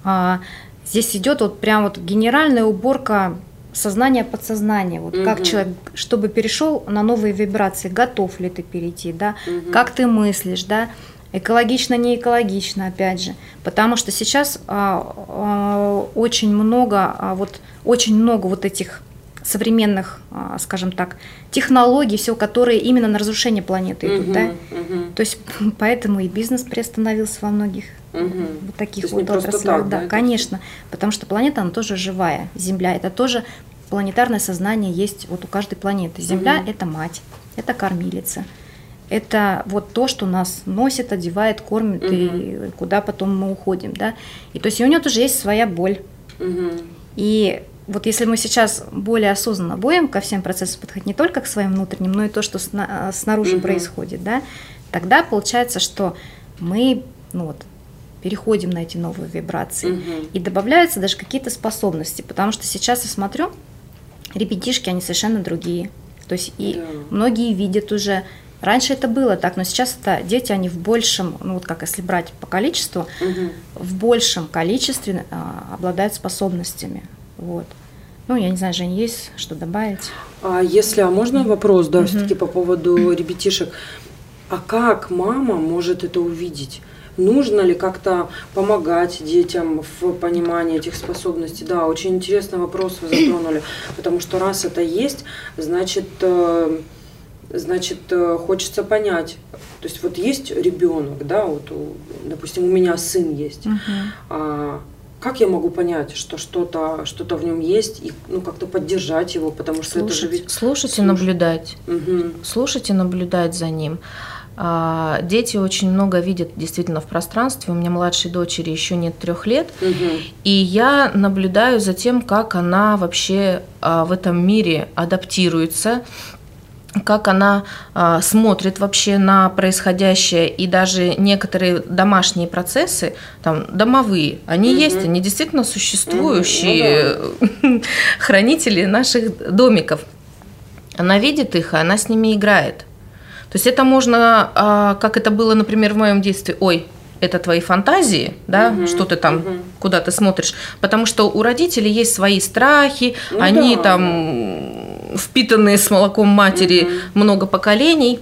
[SPEAKER 3] а, здесь идет вот прям вот генеральная уборка сознания подсознания. Вот как
[SPEAKER 1] Мгм.
[SPEAKER 3] человек, чтобы перешел на новые вибрации, готов ли ты перейти, да,
[SPEAKER 1] Мгм.
[SPEAKER 3] как ты мыслишь, да, экологично, не экологично, опять же, потому что сейчас а, а, очень много, а, вот очень много вот этих современных, скажем так, технологий, все, которые именно на разрушение планеты идут,
[SPEAKER 1] Мгм,
[SPEAKER 3] да.
[SPEAKER 1] мгм,
[SPEAKER 3] То есть поэтому и бизнес приостановился во многих
[SPEAKER 1] мгм.
[SPEAKER 3] вот таких вот отраслях.
[SPEAKER 1] да,
[SPEAKER 3] да, конечно, потому что планета, она тоже живая. Земля это тоже планетарное сознание есть вот у каждой планеты. Земля
[SPEAKER 1] Мгм.
[SPEAKER 3] это мать, это кормилица. Это вот то, что нас носит, одевает, кормит и куда потом мы уходим, да. И то есть и у нее тоже есть своя боль.
[SPEAKER 1] Мгм.
[SPEAKER 3] И вот если мы сейчас более осознанно будем ко всем процессам подходить не только к своим внутренним, но и то, что сна- снаружи
[SPEAKER 1] Мгм.
[SPEAKER 3] происходит, да, тогда получается, что мы ну вот, переходим на эти новые вибрации.
[SPEAKER 1] Мгм.
[SPEAKER 3] И добавляются даже какие-то способности, потому что сейчас я смотрю, ребятишки, они совершенно другие. То есть и
[SPEAKER 1] Да.
[SPEAKER 3] многие видят уже. Раньше это было так, но сейчас это дети, они в большем, ну вот как если брать по количеству,
[SPEAKER 1] Мгм.
[SPEAKER 3] в большем количестве а, обладают способностями. Вот. Ну, я не знаю, Жень, есть что добавить?
[SPEAKER 1] А если, а можно вопрос, да,
[SPEAKER 3] Мгм.
[SPEAKER 1] все-таки по поводу (clears throat) ребятишек. А как мама может это увидеть? Нужно ли как-то помогать детям в понимании этих способностей? Да, очень интересный вопрос вы затронули, потому что раз это есть, значит, э, значит, э, хочется понять. То есть вот есть ребенок, да, вот, допустим, у меня сын есть. А как я могу понять, что что-то что в нем есть и ну как-то поддержать его, потому что это же
[SPEAKER 2] Слушать,
[SPEAKER 1] ведь
[SPEAKER 2] слушать и
[SPEAKER 1] Слуш-
[SPEAKER 2] наблюдать.
[SPEAKER 1] Мгм.
[SPEAKER 2] Слушать и наблюдать за ним. А, Дети очень много видят действительно в пространстве. У меня младшей дочери еще нет трех лет.
[SPEAKER 1] Мгм.
[SPEAKER 2] И я наблюдаю за тем, как она вообще а, в этом мире адаптируется, как она а, смотрит вообще на происходящее, и даже некоторые домашние процессы, там, домовые, они
[SPEAKER 1] Мгм.
[SPEAKER 2] есть, они действительно существующие (laughs) хранители наших домиков. Она видит их, и она с ними играет. То есть это можно, а, как это было, например, в моем детстве, ой, это твои фантазии, да,
[SPEAKER 1] Мгм,
[SPEAKER 2] что ты там,
[SPEAKER 1] мгм.
[SPEAKER 2] куда ты смотришь, потому что у родителей есть свои страхи,
[SPEAKER 1] Ну
[SPEAKER 2] они
[SPEAKER 1] да.
[SPEAKER 2] там впитанные с молоком матери
[SPEAKER 1] Мгм.
[SPEAKER 2] много поколений.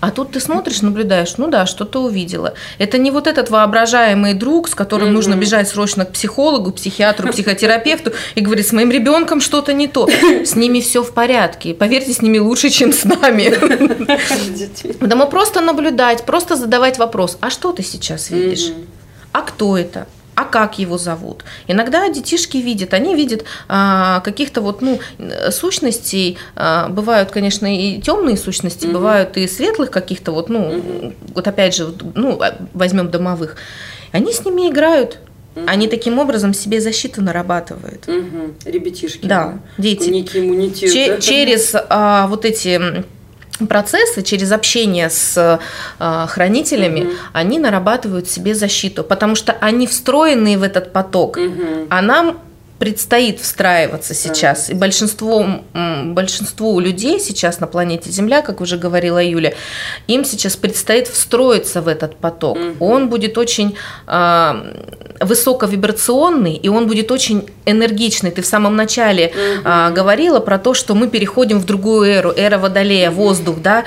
[SPEAKER 2] А тут ты смотришь, наблюдаешь, ну да, что-то увидела. Это не вот этот воображаемый друг, с которым
[SPEAKER 1] Мгм.
[SPEAKER 2] нужно бежать срочно к психологу, психиатру, психотерапевту и говорить, с моим ребенком что-то не то. С ними все в порядке. Поверьте, с ними лучше, чем с нами. Да мы просто наблюдать, просто задавать вопрос, а что ты сейчас видишь? А кто это? А как его зовут? Иногда детишки видят, они видят а, каких-то вот, ну, э, сущностей. а, бывают, конечно, и темные сущности,
[SPEAKER 1] Мгм.
[SPEAKER 2] бывают и светлых каких-то вот, ну,
[SPEAKER 1] Мгм.
[SPEAKER 2] вот опять же, ну, а, возьмем домовых. Они с ними играют.
[SPEAKER 1] Мгм.
[SPEAKER 2] Они таким образом себе защиту нарабатывают.
[SPEAKER 1] Мгм. Ребятишки.
[SPEAKER 2] Да, дети.
[SPEAKER 1] Некий иммунитет.
[SPEAKER 2] Че-
[SPEAKER 1] да?
[SPEAKER 2] через а, вот эти процессы, через общение с а, хранителями,
[SPEAKER 1] Мгм.
[SPEAKER 2] они нарабатывают себе защиту, потому что они встроены в этот поток,
[SPEAKER 1] Мгм.
[SPEAKER 2] а нам предстоит встраиваться сейчас. И большинство, большинству людей сейчас на планете Земля, как уже говорила Юля, им сейчас предстоит встроиться в этот поток.
[SPEAKER 1] Мгм.
[SPEAKER 2] Он будет очень а, высоковибрационный, и он будет очень энергичный. Ты в самом начале
[SPEAKER 1] Мгм.
[SPEAKER 2] а, говорила про то, что мы переходим в другую эру, эра Водолея, воздух, да,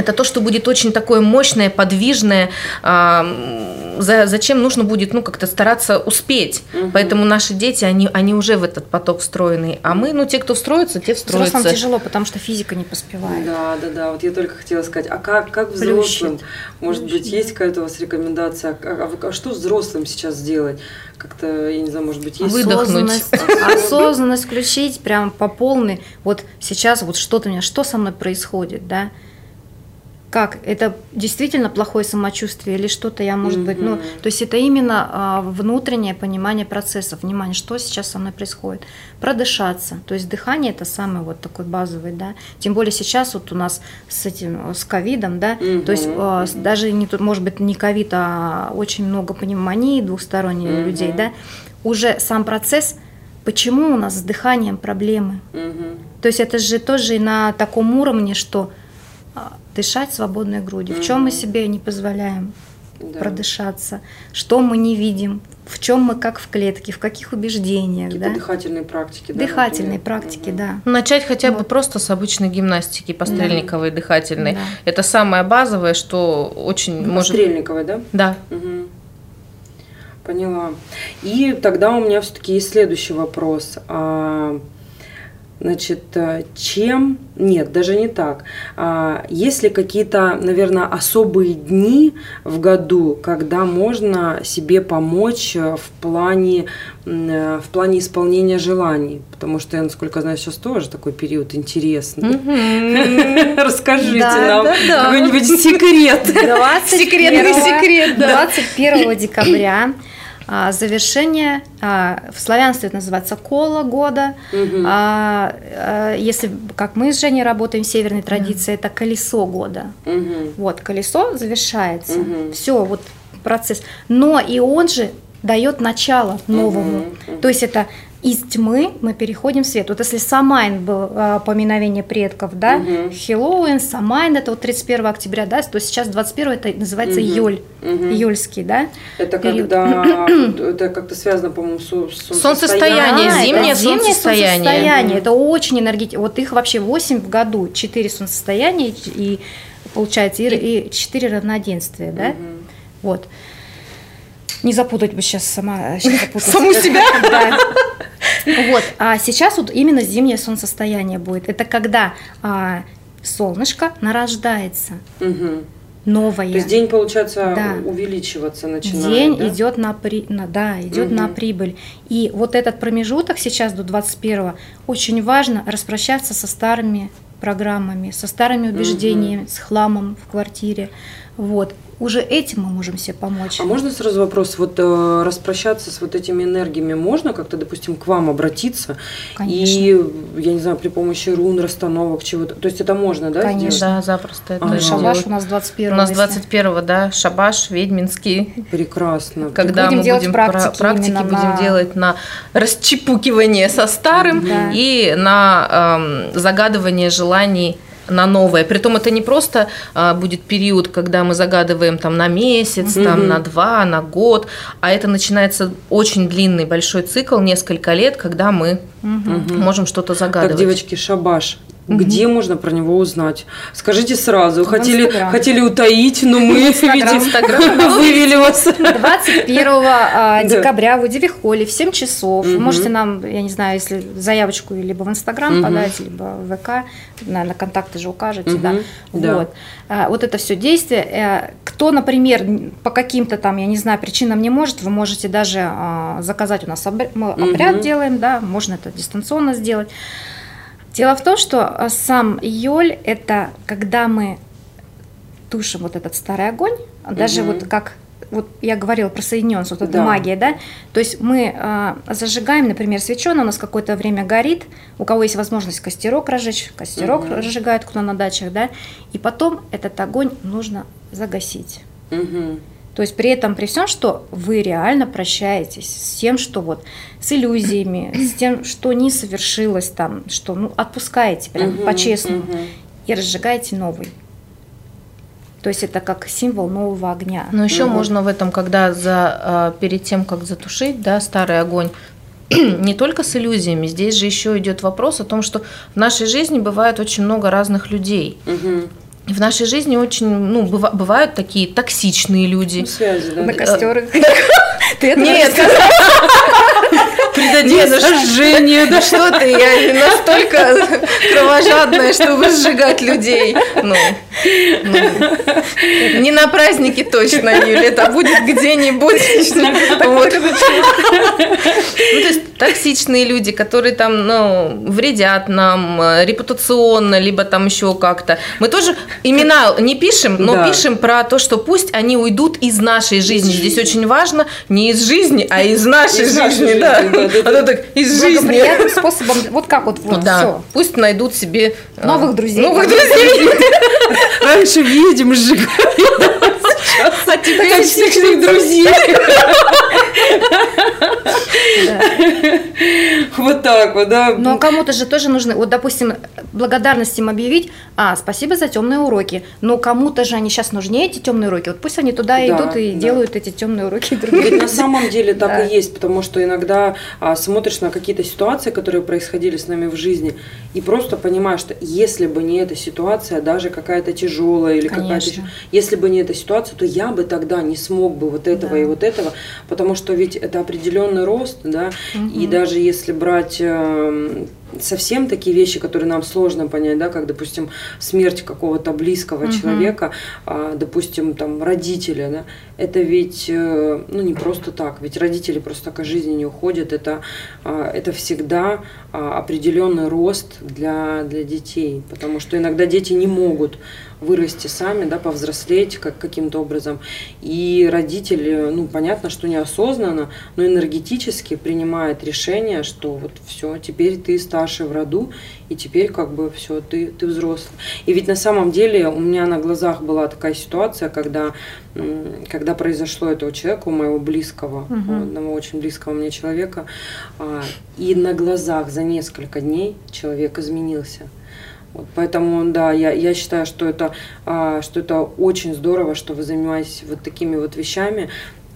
[SPEAKER 2] это то, что будет очень такое мощное, подвижное, а, м, за, зачем нужно будет, ну, как-то стараться успеть.
[SPEAKER 1] Мгм.
[SPEAKER 2] Поэтому наши дети, они, они уже в этот поток встроены, а мы, ну, те, кто встроится, те
[SPEAKER 3] Взрослым
[SPEAKER 2] встроятся.
[SPEAKER 3] тяжело, потому что физика не поспевает.
[SPEAKER 1] Да, да, да. Вот я только хотела сказать, а как, как взрослым?
[SPEAKER 3] Плющит.
[SPEAKER 1] Может быть,
[SPEAKER 3] Плющит,
[SPEAKER 1] есть какая-то у вас рекомендация? А, а вы- а что взрослым сейчас сделать? Как-то, я не знаю, может быть, есть...
[SPEAKER 2] Выдохнуть.
[SPEAKER 3] Осознанность, осознанность включить прям по полной. Вот сейчас вот что-то у меня, что со мной происходит, да? Как? Это действительно плохое самочувствие или что-то я, может быть, ну, то есть это именно а, внутреннее понимание процессов, внимание, что сейчас со мной происходит. Продышаться, то есть дыхание это самый вот такой базовый, да. Тем более сейчас вот у нас с этим, с ковидом, да, то есть а,
[SPEAKER 1] мгм.
[SPEAKER 3] даже не, тут, может быть, не ковид, а очень много пневмонии двухсторонних
[SPEAKER 1] Мгм.
[SPEAKER 3] людей, да, уже сам процесс, почему у нас с дыханием проблемы.
[SPEAKER 1] Мгм.
[SPEAKER 3] То есть это же тоже и на таком уровне, что дышать свободной грудью, в чем мы себе не позволяем. да. продышаться, что мы не видим, в чем мы как в клетке, в каких убеждениях.
[SPEAKER 1] Какие-то да? дыхательные практики.
[SPEAKER 3] Дыхательные например. практики, угу. да.
[SPEAKER 2] Начать хотя бы вот. просто с обычной гимнастики, пострельниковой, да. дыхательной. Да. Это самое базовое, что очень
[SPEAKER 1] ну, может... Пострельниковой, да?
[SPEAKER 2] Да.
[SPEAKER 1] Угу. Поняла. И тогда у меня все-таки есть следующий вопрос. А, Значит, э, чем... Нет, даже не так. А, есть ли какие-то, наверное, особые дни в году, когда можно себе помочь э, в плане, э, в плане исполнения желаний? Потому что я, насколько знаю, сейчас тоже такой период интересный. (laughs) Расскажите нам какой-нибудь секрет.
[SPEAKER 2] Секретный секрет,
[SPEAKER 3] 21 декабря а, завершение, а, в славянстве это называется кола года, угу. а, а, если, как мы с Женей работаем в северной традиции, это колесо года. Угу. Вот, колесо завершается, угу. все, вот процесс. Но и он же дает начало новому. Угу. То есть это из тьмы мы переходим в свет. Вот если Самайн был э, поминовение предков, да, угу. Хэллоуин, Самайн это вот 31 октября, да, то сейчас 21 это называется угу. Йоль, угу. Йольский, да.
[SPEAKER 1] Это период. когда, (clears throat) это как-то связано, по-моему, с солнцестоянием.
[SPEAKER 2] Солнцестояние,
[SPEAKER 3] да,
[SPEAKER 2] зимнее, это зимнее солнцестояние.
[SPEAKER 3] солнцестояние. Это очень энергетично. Вот их вообще 8 в году, 4 солнцестояния и получается и, и 4 равноденствия, да. Угу. Вот. Не запутать бы сейчас сама. Сейчас (laughs)
[SPEAKER 2] Саму себя? (laughs) Да.
[SPEAKER 3] Вот. А сейчас вот именно зимнее солнцестояние будет. Это когда а, солнышко нарождается.
[SPEAKER 1] Угу.
[SPEAKER 3] Новое.
[SPEAKER 1] То есть день, получается, да. увеличиваться начинает.
[SPEAKER 3] День
[SPEAKER 1] да?
[SPEAKER 3] идет на, при... на, да, идет угу. на прибыль. И вот этот промежуток сейчас до 21 очень важно распрощаться со старыми программами, со старыми убеждениями, угу. с хламом в квартире. Вот уже этим мы можем себе помочь.
[SPEAKER 1] А можно сразу вопрос, вот э, распрощаться с вот этими энергиями можно как-то, допустим, к вам обратиться?
[SPEAKER 3] Конечно.
[SPEAKER 1] И, я не знаю, при помощи рун, расстановок, чего-то. То есть это можно, да,
[SPEAKER 3] Конечно.
[SPEAKER 2] сделать? Да, запросто. Это
[SPEAKER 3] ага. Шабаш у нас 21
[SPEAKER 2] У нас 21 да, шабаш ведьминский.
[SPEAKER 1] Прекрасно.
[SPEAKER 2] Когда
[SPEAKER 3] будем
[SPEAKER 2] мы
[SPEAKER 3] делать
[SPEAKER 2] будем
[SPEAKER 3] практики,
[SPEAKER 2] практики будем
[SPEAKER 3] на...
[SPEAKER 2] делать на расчепукивание со старым да. и на эм, загадывание желаний на новое. Притом это не просто а, будет период, когда мы загадываем там на месяц, угу. там на два, на год, а это начинается очень длинный большой цикл, несколько лет, когда мы угу. можем что-то загадывать.
[SPEAKER 1] Так, девочки, шабаш. Где угу. можно про него узнать? Скажите сразу. хотели, хотели утаить, но мы
[SPEAKER 3] Инстаграм. (laughs)
[SPEAKER 1] вывели вас.
[SPEAKER 3] 21 а, (laughs) декабря в Удивихоле в 7 часов. Угу. Можете нам, я не знаю, если заявочку либо в Инстаграм угу. подать, либо в ВК, на контакты же укажете. Да.
[SPEAKER 1] Да.
[SPEAKER 3] Вот. А, вот это все действие. Э, кто, например, по каким-то там, я не знаю, причинам не может, вы можете даже а, заказать у нас обряд, мы обряд делаем, да, можно это дистанционно сделать. Дело в том, что а, сам йоль – это когда мы тушим вот этот старый огонь, даже угу. вот как вот я говорила про соединенность, вот эта да. магия, да, то есть мы э, зажигаем, например, свеченый, у нас какое-то время горит, у кого есть возможность костерок разжечь, костерок угу. разжигает кто на дачах, да, и потом этот огонь нужно загасить.
[SPEAKER 1] Угу.
[SPEAKER 3] То есть при этом, при всем, что вы реально прощаетесь с тем, что вот с иллюзиями, (clears throat) с тем, что не совершилось там, что ну, отпускаете прям угу, по-честному угу. и разжигаете новый. То есть это как символ нового огня.
[SPEAKER 2] Но еще угу. можно в этом, когда за, а, перед тем, как затушить да, старый огонь, (clears throat) не только с иллюзиями, здесь же еще идет вопрос о том, что в нашей жизни бывает очень много разных людей.
[SPEAKER 1] Угу.
[SPEAKER 2] В нашей жизни очень, ну, бывают такие токсичные люди.
[SPEAKER 1] Связи, да?
[SPEAKER 3] На костерах. (laughs)
[SPEAKER 2] Ты это Нет.
[SPEAKER 1] Придадим сожжению.
[SPEAKER 2] Да что ты, я настолько кровожадная, чтобы сжигать людей. Ну, ну, не на празднике точно, Юля, это будет где-нибудь. Вот. Ну, то есть токсичные люди, которые там, ну, вредят нам э, репутационно, либо там еще как-то. Мы тоже имена не пишем, но да. пишем про то, что пусть они уйдут из нашей жизни. Здесь очень важно не из жизни, а из нашей из жизни, жизни, да. Да, да, да. А так из жизни.
[SPEAKER 3] способом, вот как вот,
[SPEAKER 2] все. Пусть найдут себе
[SPEAKER 3] э, новых друзей.
[SPEAKER 2] Новых друзей. (laughs)
[SPEAKER 1] Раньше видим, сжигаем. Сейчас.
[SPEAKER 2] А теперь
[SPEAKER 1] Токсичных друзей. Вот так вот, да.
[SPEAKER 3] Но кому-то же тоже нужны, вот, допустим, благодарность им объявить, а, спасибо за темные уроки, но кому-то же они сейчас нужнее, эти темные уроки, вот пусть они туда
[SPEAKER 1] Да,
[SPEAKER 3] идут и делают эти темные уроки
[SPEAKER 1] Ведь на самом деле так и есть, потому что иногда а, смотришь на какие-то ситуации, которые происходили с нами в жизни, и просто понимаешь, что если бы не эта ситуация, даже какая-то тяжелая или какая-то если бы не эта ситуация, то я бы тогда не смог бы вот этого
[SPEAKER 3] Да.
[SPEAKER 1] и вот этого, потому что ведь это определенный рост, да, и даже если брать эм, совсем такие вещи, которые нам сложно понять, да, как, допустим, смерть какого-то близкого человека, а, допустим, там, родителя, да, это ведь, э, ну, не просто так, ведь родители просто так из жизни не уходят, это, а, это всегда а, определенный рост для, для детей, потому что иногда дети не могут вырасти сами, да, повзрослеть как, каким-то образом. И родители, ну, понятно, что неосознанно, но энергетически принимает решение, что вот все, теперь ты старший в роду, и теперь как бы все, ты, ты взрослый. И ведь на самом деле у меня на глазах была такая ситуация, когда, когда произошло это у человека, у моего близкого, у одного очень близкого мне человека, а, и на глазах за несколько дней человек изменился. Вот, поэтому, да, я, я считаю, что это, а, что это очень здорово, что вы занимаетесь вот такими вот вещами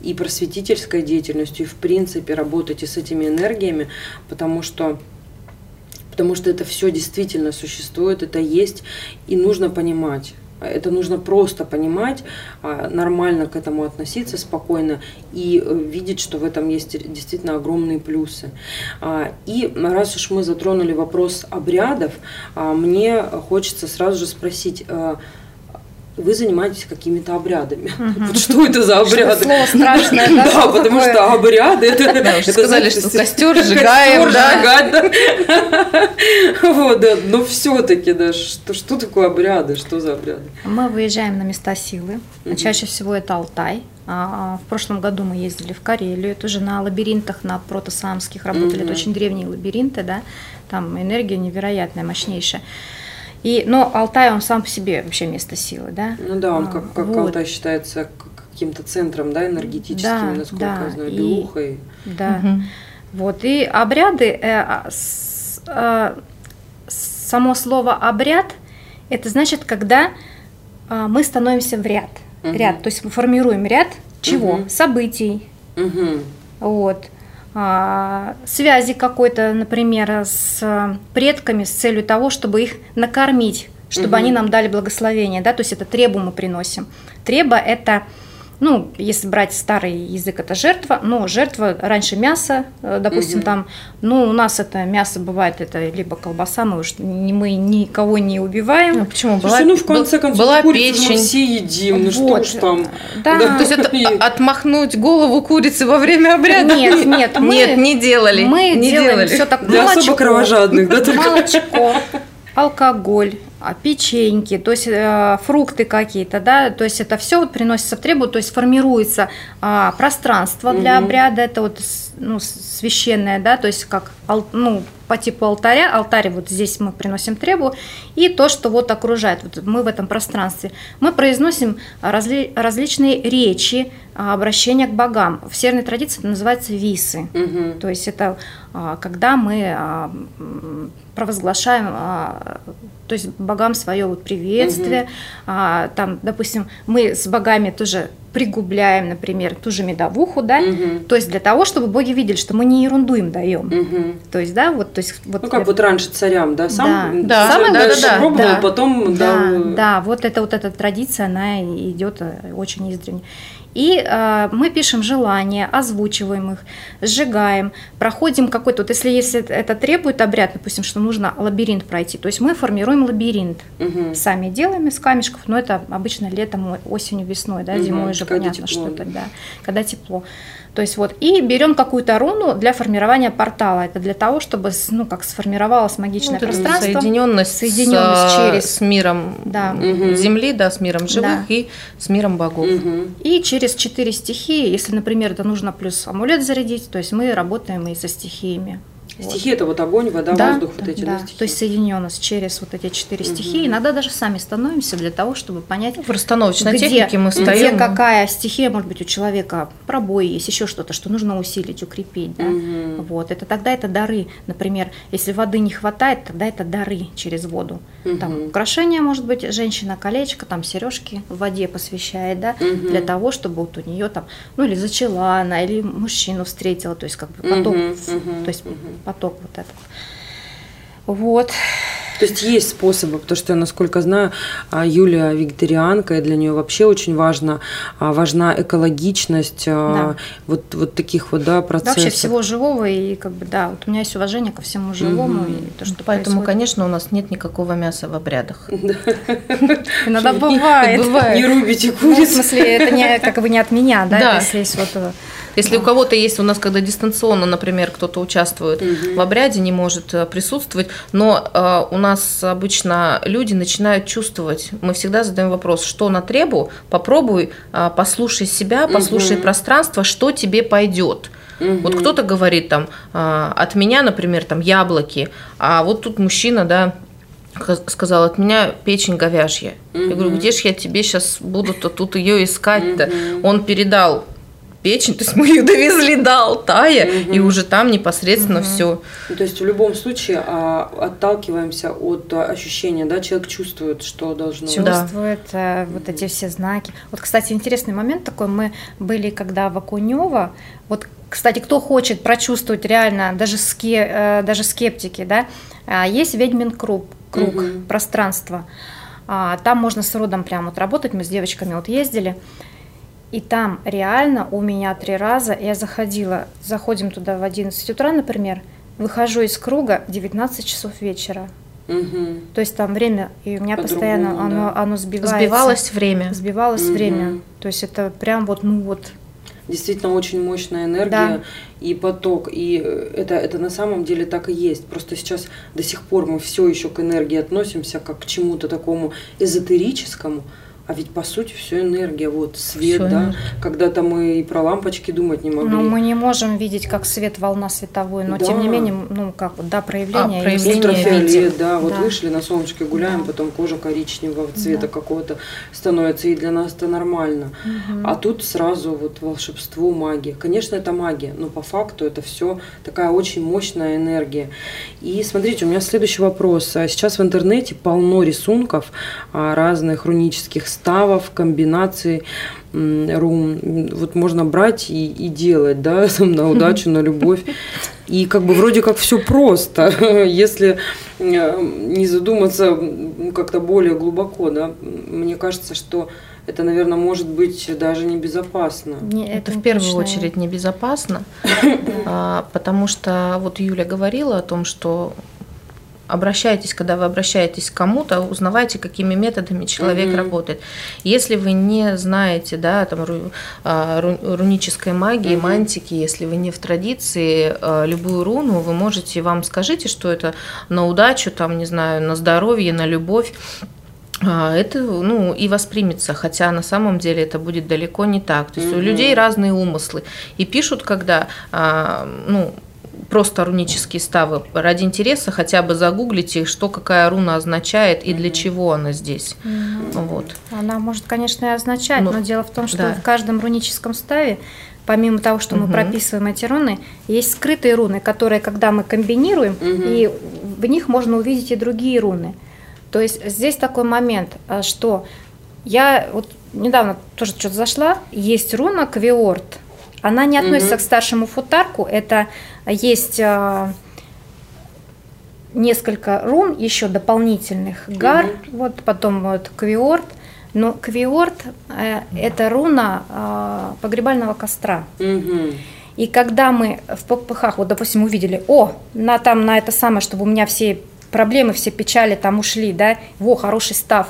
[SPEAKER 1] и просветительской деятельностью, и в принципе работаете с этими энергиями, потому что потому что это все действительно существует, это есть, и нужно понимать. Это нужно просто понимать, а, нормально к этому относиться спокойно и э, видеть, что в этом есть действительно огромные плюсы. А, И раз уж мы затронули вопрос обрядов, а, мне хочется сразу же спросить, вы занимаетесь какими-то обрядами. (laughs) Вот что это за обряды?
[SPEAKER 3] Слово страшное, да? (laughs)
[SPEAKER 1] Да, потому что обряды это...
[SPEAKER 2] Уже
[SPEAKER 1] это,
[SPEAKER 2] сказали, что костер сжигаем, да. (laughs)
[SPEAKER 1] Вот, да, но все-таки, да, что, такое обряды, что за обряды?
[SPEAKER 3] Мы выезжаем на места силы. Чаще всего это Алтай. А, В прошлом году мы ездили в Карелию, тоже на лабиринтах, на протосамских работали.
[SPEAKER 1] Мгм.
[SPEAKER 3] Это очень древние лабиринты, да. Там энергия невероятная, мощнейшая. И, но Алтай, он сам по себе вообще место силы, да.
[SPEAKER 1] Ну да, он
[SPEAKER 3] А,
[SPEAKER 1] как, как
[SPEAKER 3] вот.
[SPEAKER 1] Алтай считается каким-то центром, да, энергетическим,
[SPEAKER 3] Да,
[SPEAKER 1] насколько
[SPEAKER 3] да,
[SPEAKER 1] я знаю,
[SPEAKER 3] и-
[SPEAKER 1] белухой.
[SPEAKER 3] Да.
[SPEAKER 2] Мгм.
[SPEAKER 3] Вот, и обряды, э, с- а, само слово обряд, это значит, когда мы становимся в ряд.
[SPEAKER 1] Мгм.
[SPEAKER 3] Ряд, то есть мы формируем ряд чего?
[SPEAKER 1] Мгм.
[SPEAKER 3] Событий,
[SPEAKER 1] Мгм.
[SPEAKER 3] вот, связи какой-то, например, с а, предками с целью того, чтобы их накормить, чтобы
[SPEAKER 1] Мгм.
[SPEAKER 3] они нам дали благословение, да, то есть это требу мы приносим. Треба – это, ну, если брать старый язык, это жертва, но жертва раньше мясо, э, допустим,
[SPEAKER 1] Мгм.
[SPEAKER 3] там, ну, у нас это мясо бывает, это либо колбаса, мы уж не, мы никого не убиваем.
[SPEAKER 2] Ну, почему? Была,
[SPEAKER 1] Слушай, ну в конце концов,
[SPEAKER 2] была
[SPEAKER 1] курицу мы
[SPEAKER 2] печень.
[SPEAKER 1] все едим, ну что
[SPEAKER 3] Вот.
[SPEAKER 1] уж там.
[SPEAKER 3] Да.
[SPEAKER 1] Да.
[SPEAKER 2] То есть это
[SPEAKER 1] И-
[SPEAKER 2] отмахнуть голову курицы во время обряда?
[SPEAKER 3] Нет, (laughs) нет, мы-
[SPEAKER 2] Нет, не делали.
[SPEAKER 3] Мы
[SPEAKER 2] не
[SPEAKER 3] делаем
[SPEAKER 2] делали.
[SPEAKER 3] все так
[SPEAKER 1] Для особо
[SPEAKER 3] молочко,
[SPEAKER 1] кровожадных, да, только.
[SPEAKER 3] молочко, алкоголь, а, печеньки, то есть э, фрукты какие-то, да, то есть это все вот приносится в требу, то есть формируется а, пространство для обряда, это вот ну, священное, да, то есть как ну, по типу алтаря, алтарь вот здесь мы приносим требу, и то, что вот окружает, вот мы в этом пространстве. Мы произносим разли- различные речи, а, обращения к богам. В северной традиции это называется висы.
[SPEAKER 1] Мгм.
[SPEAKER 3] То есть это а, когда мы а, провозглашаем, а, то есть богам свое вот приветствие, а, там, допустим, мы с богами тоже пригубляем, например, ту же медовуху, да,
[SPEAKER 1] Мгм.
[SPEAKER 3] то есть для того, чтобы боги видели, что мы не ерунду им даем.
[SPEAKER 1] Мгм.
[SPEAKER 3] То есть, да, вот, то есть, вот
[SPEAKER 1] Ну, как вот раньше царям, да, сам,
[SPEAKER 2] Да,
[SPEAKER 1] сам
[SPEAKER 2] да,
[SPEAKER 1] дальше
[SPEAKER 2] да, да,
[SPEAKER 1] пробовал,
[SPEAKER 3] да.
[SPEAKER 1] потом
[SPEAKER 3] Да,
[SPEAKER 1] дал,
[SPEAKER 3] да, вот это вот эта традиция, она идет э, очень издревле. И э, мы пишем желания, озвучиваем их, сжигаем, проходим какой-то, вот если, если это- требует обряд, допустим, что нужно лабиринт пройти, то есть мы формируем лабиринт,
[SPEAKER 1] Мгм.
[SPEAKER 3] сами делаем из камешков, но это обычно летом, осенью, весной, да,
[SPEAKER 1] Мгм,
[SPEAKER 3] зимой уже понятно,
[SPEAKER 1] тепло.
[SPEAKER 3] что это, да, когда тепло. То есть вот, и берем какую-то руну для формирования портала. Это для того, чтобы, ну, как сформировалось магичное
[SPEAKER 2] Ну,
[SPEAKER 3] пространство.
[SPEAKER 2] Соединенность,
[SPEAKER 3] Соединенность
[SPEAKER 2] с,
[SPEAKER 3] через-
[SPEAKER 2] с миром
[SPEAKER 3] Да.
[SPEAKER 1] Мгм.
[SPEAKER 2] Земли, да, с миром живых
[SPEAKER 3] Да.
[SPEAKER 2] и с миром богов.
[SPEAKER 1] Мгм.
[SPEAKER 3] И через четыре стихии, если, например, это нужно плюс амулет зарядить, то есть мы работаем и со стихиями.
[SPEAKER 1] Стихи это вот огонь, вода,
[SPEAKER 3] да,
[SPEAKER 1] воздух,
[SPEAKER 3] да,
[SPEAKER 1] вот эти,
[SPEAKER 3] да.
[SPEAKER 1] да, стихи?
[SPEAKER 3] То есть соединенность через вот эти четыре
[SPEAKER 1] Мгм.
[SPEAKER 3] стихии. Иногда даже сами становимся для того, чтобы понять,
[SPEAKER 2] В расстановочной
[SPEAKER 3] где,
[SPEAKER 2] технике мы
[SPEAKER 3] где
[SPEAKER 2] стоим.
[SPEAKER 3] какая стихия, может быть, у человека пробой есть, еще что-то, что нужно усилить, укрепить. Да?
[SPEAKER 1] Мгм.
[SPEAKER 3] Вот, это тогда это дары. Например, если воды не хватает, тогда это дары через воду. Там
[SPEAKER 1] Мгм.
[SPEAKER 3] украшения, может быть, женщина колечко, там сережки в воде посвящает, да,
[SPEAKER 1] Мгм.
[SPEAKER 3] для того, чтобы вот у нее там, ну или зачала она, или мужчину встретила, то есть как бы в-
[SPEAKER 1] мгм,
[SPEAKER 3] то есть. Поток вот этот. Вот.
[SPEAKER 1] То есть есть способы, потому что, насколько знаю, а, Юлия вегетарианка, и для нее вообще очень важно, а, важна экологичность а,
[SPEAKER 3] Да.
[SPEAKER 1] вот, вот таких вот да,
[SPEAKER 3] Да,
[SPEAKER 1] процессов.
[SPEAKER 3] вообще всего живого, и как бы, да, вот у меня есть уважение ко всему живому,
[SPEAKER 1] Мгм.
[SPEAKER 3] и то, что
[SPEAKER 2] Поэтому,
[SPEAKER 3] происходит.
[SPEAKER 2] конечно, у нас нет никакого мяса в обрядах. (laughs)
[SPEAKER 3] Иногда бывает.
[SPEAKER 2] Бывает.
[SPEAKER 1] Не рубите
[SPEAKER 3] Ну, в
[SPEAKER 1] куриц.
[SPEAKER 3] смысле, это не, как бы не от меня, да,
[SPEAKER 2] Да.
[SPEAKER 3] если есть вот э,
[SPEAKER 2] Если у кого-то есть, у нас когда дистанционно, например, кто-то участвует в обряде, не может э, присутствовать, но э, у нас обычно люди начинают чувствовать, мы всегда задаем вопрос, что на требу, попробуй, э, послушай себя, послушай
[SPEAKER 1] Мгм.
[SPEAKER 2] пространство, что тебе пойдет. Вот кто-то говорит там, э, от меня, например, там яблоки, а вот тут мужчина, да, ка- сказал, от меня печень говяжья. Я говорю, где же я тебе сейчас буду-то тут ее искать-то?
[SPEAKER 1] Мгм.
[SPEAKER 2] Он передал печень, то есть мы ее довезли до Алтая,
[SPEAKER 1] Мгм.
[SPEAKER 2] и уже там непосредственно все.
[SPEAKER 1] Ну, То есть в любом случае а, отталкиваемся от а, ощущения, да, человек чувствует, что должно быть.
[SPEAKER 2] Да.
[SPEAKER 3] чувствует э, вот эти все знаки. Вот, кстати, интересный момент такой. Мы были, когда в Акунево. Вот, кстати, кто хочет прочувствовать реально, даже, ске, э, даже скептики, да, а, есть ведьмин круг, круг
[SPEAKER 1] Мгм.
[SPEAKER 3] пространства. А, Там можно с родом прямо вот работать. Мы с девочками вот ездили. И там реально у меня три раза я заходила, заходим туда в 11 утра, например, выхожу из круга в 19 часов вечера.
[SPEAKER 1] Мгм.
[SPEAKER 3] То есть там время, и у меня постоянно оно,
[SPEAKER 1] да.
[SPEAKER 3] оно сбивается.
[SPEAKER 2] Сбивалось время.
[SPEAKER 3] Сбивалось
[SPEAKER 1] Мгм.
[SPEAKER 3] время. То есть это прям вот, ну вот.
[SPEAKER 1] Действительно очень мощная энергия
[SPEAKER 3] Да.
[SPEAKER 1] и поток. И э, это, это на самом деле так и есть. Просто сейчас до сих пор мы все еще к энергии относимся как к чему-то такому эзотерическому. А ведь по сути все энергия, вот свет,
[SPEAKER 2] Всё
[SPEAKER 1] да.
[SPEAKER 2] энергия.
[SPEAKER 1] Когда-то мы и про лампочки думать не могли.
[SPEAKER 3] Но мы не можем видеть как свет волна световой, но
[SPEAKER 1] Да.
[SPEAKER 3] тем не менее, ну как вот, да, проявление.
[SPEAKER 2] А,
[SPEAKER 3] есть.
[SPEAKER 2] проявление
[SPEAKER 1] Ультрафиолет,
[SPEAKER 2] видим.
[SPEAKER 1] да, вот
[SPEAKER 3] Да.
[SPEAKER 1] вышли на солнышке гуляем,
[SPEAKER 3] Да.
[SPEAKER 1] потом кожа коричневого цвета
[SPEAKER 3] Да.
[SPEAKER 1] какого-то становится, и для нас это нормально.
[SPEAKER 3] Мгм.
[SPEAKER 1] А тут сразу вот волшебство, магия. Конечно, это магия, но по факту это все такая очень мощная энергия. И смотрите, у меня следующий вопрос. А Сейчас в интернете полно рисунков а, разных рунических ставов, комбинаций м, рун. М, Вот можно брать и, и делать, да, (laughs) там, на удачу, на любовь. И как бы вроде как все просто, (laughs) если э, не задуматься как-то более глубоко, да. Мне кажется, что это, наверное, может быть даже небезопасно.
[SPEAKER 3] Не,
[SPEAKER 2] Это в первую
[SPEAKER 3] точно.
[SPEAKER 2] очередь небезопасно, (laughs) а, потому что вот Юля говорила о том, что обращайтесь, когда вы обращаетесь к кому-то, узнавайте, какими методами человек
[SPEAKER 1] Мгм.
[SPEAKER 2] работает. Если вы не знаете, да, там, ру- а, ру- рунической магии,
[SPEAKER 1] Мгм.
[SPEAKER 2] мантики, если вы не в традиции, а, любую руну вы можете, вам скажите, что это на удачу, там, не знаю, на здоровье, на любовь, а, это ну, и воспримется, хотя на самом деле это будет далеко не так. То есть у
[SPEAKER 1] Мгм.
[SPEAKER 2] людей разные умыслы. И пишут, когда а, ну, просто рунические ставы ради интереса хотя бы загуглите, что какая руна означает и для чего она здесь.
[SPEAKER 3] Мгм.
[SPEAKER 2] Вот.
[SPEAKER 3] Она может, конечно, и означать,
[SPEAKER 2] Ну,
[SPEAKER 3] но дело в том, что
[SPEAKER 2] да.
[SPEAKER 3] в каждом руническом ставе, помимо того, что мы
[SPEAKER 2] Мгм.
[SPEAKER 3] прописываем эти руны, есть скрытые руны, которые, когда мы комбинируем,
[SPEAKER 1] Мгм.
[SPEAKER 3] и в них можно увидеть и другие руны. То есть здесь такой момент, а, что я вот недавно тоже что-то зашла, есть руна Квиорт. Она не относится
[SPEAKER 1] Мгм.
[SPEAKER 3] к старшему футарку, это есть а, несколько рун еще дополнительных. Гар, вот потом вот Квиорт. Но Квиорт э, это руна а, погребального костра.
[SPEAKER 1] Мгм.
[SPEAKER 3] И когда мы в ППХ, вот, допустим, увидели, о, на там на это самое, чтобы у меня все проблемы, все печали там ушли, да, во, хороший став.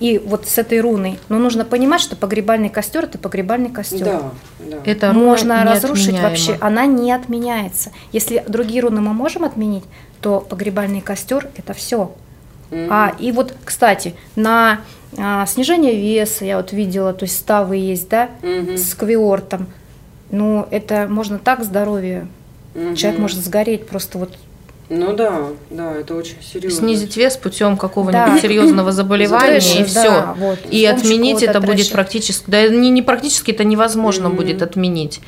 [SPEAKER 3] И вот с этой руной. Но нужно понимать, что погребальный костер это погребальный костер.
[SPEAKER 1] Да, да.
[SPEAKER 2] Это
[SPEAKER 3] Можно разрушить вообще, она не отменяется. Если другие руны мы можем отменить, то погребальный костер это все.
[SPEAKER 1] Мгм.
[SPEAKER 3] А, и вот, кстати, на а, снижение веса я вот видела, то есть ставы есть, да,
[SPEAKER 1] Мгм.
[SPEAKER 3] с квиортом. Ну, это можно так здоровье Угу. Человек может сгореть просто вот
[SPEAKER 1] ну да, да, это очень серьезно.
[SPEAKER 2] Снизить вес путем какого-нибудь да. серьезного (laughs) заболевания и все. Да, вот. И отменить это будет практически, да не, не практически, это невозможно mm-hmm. будет отменить.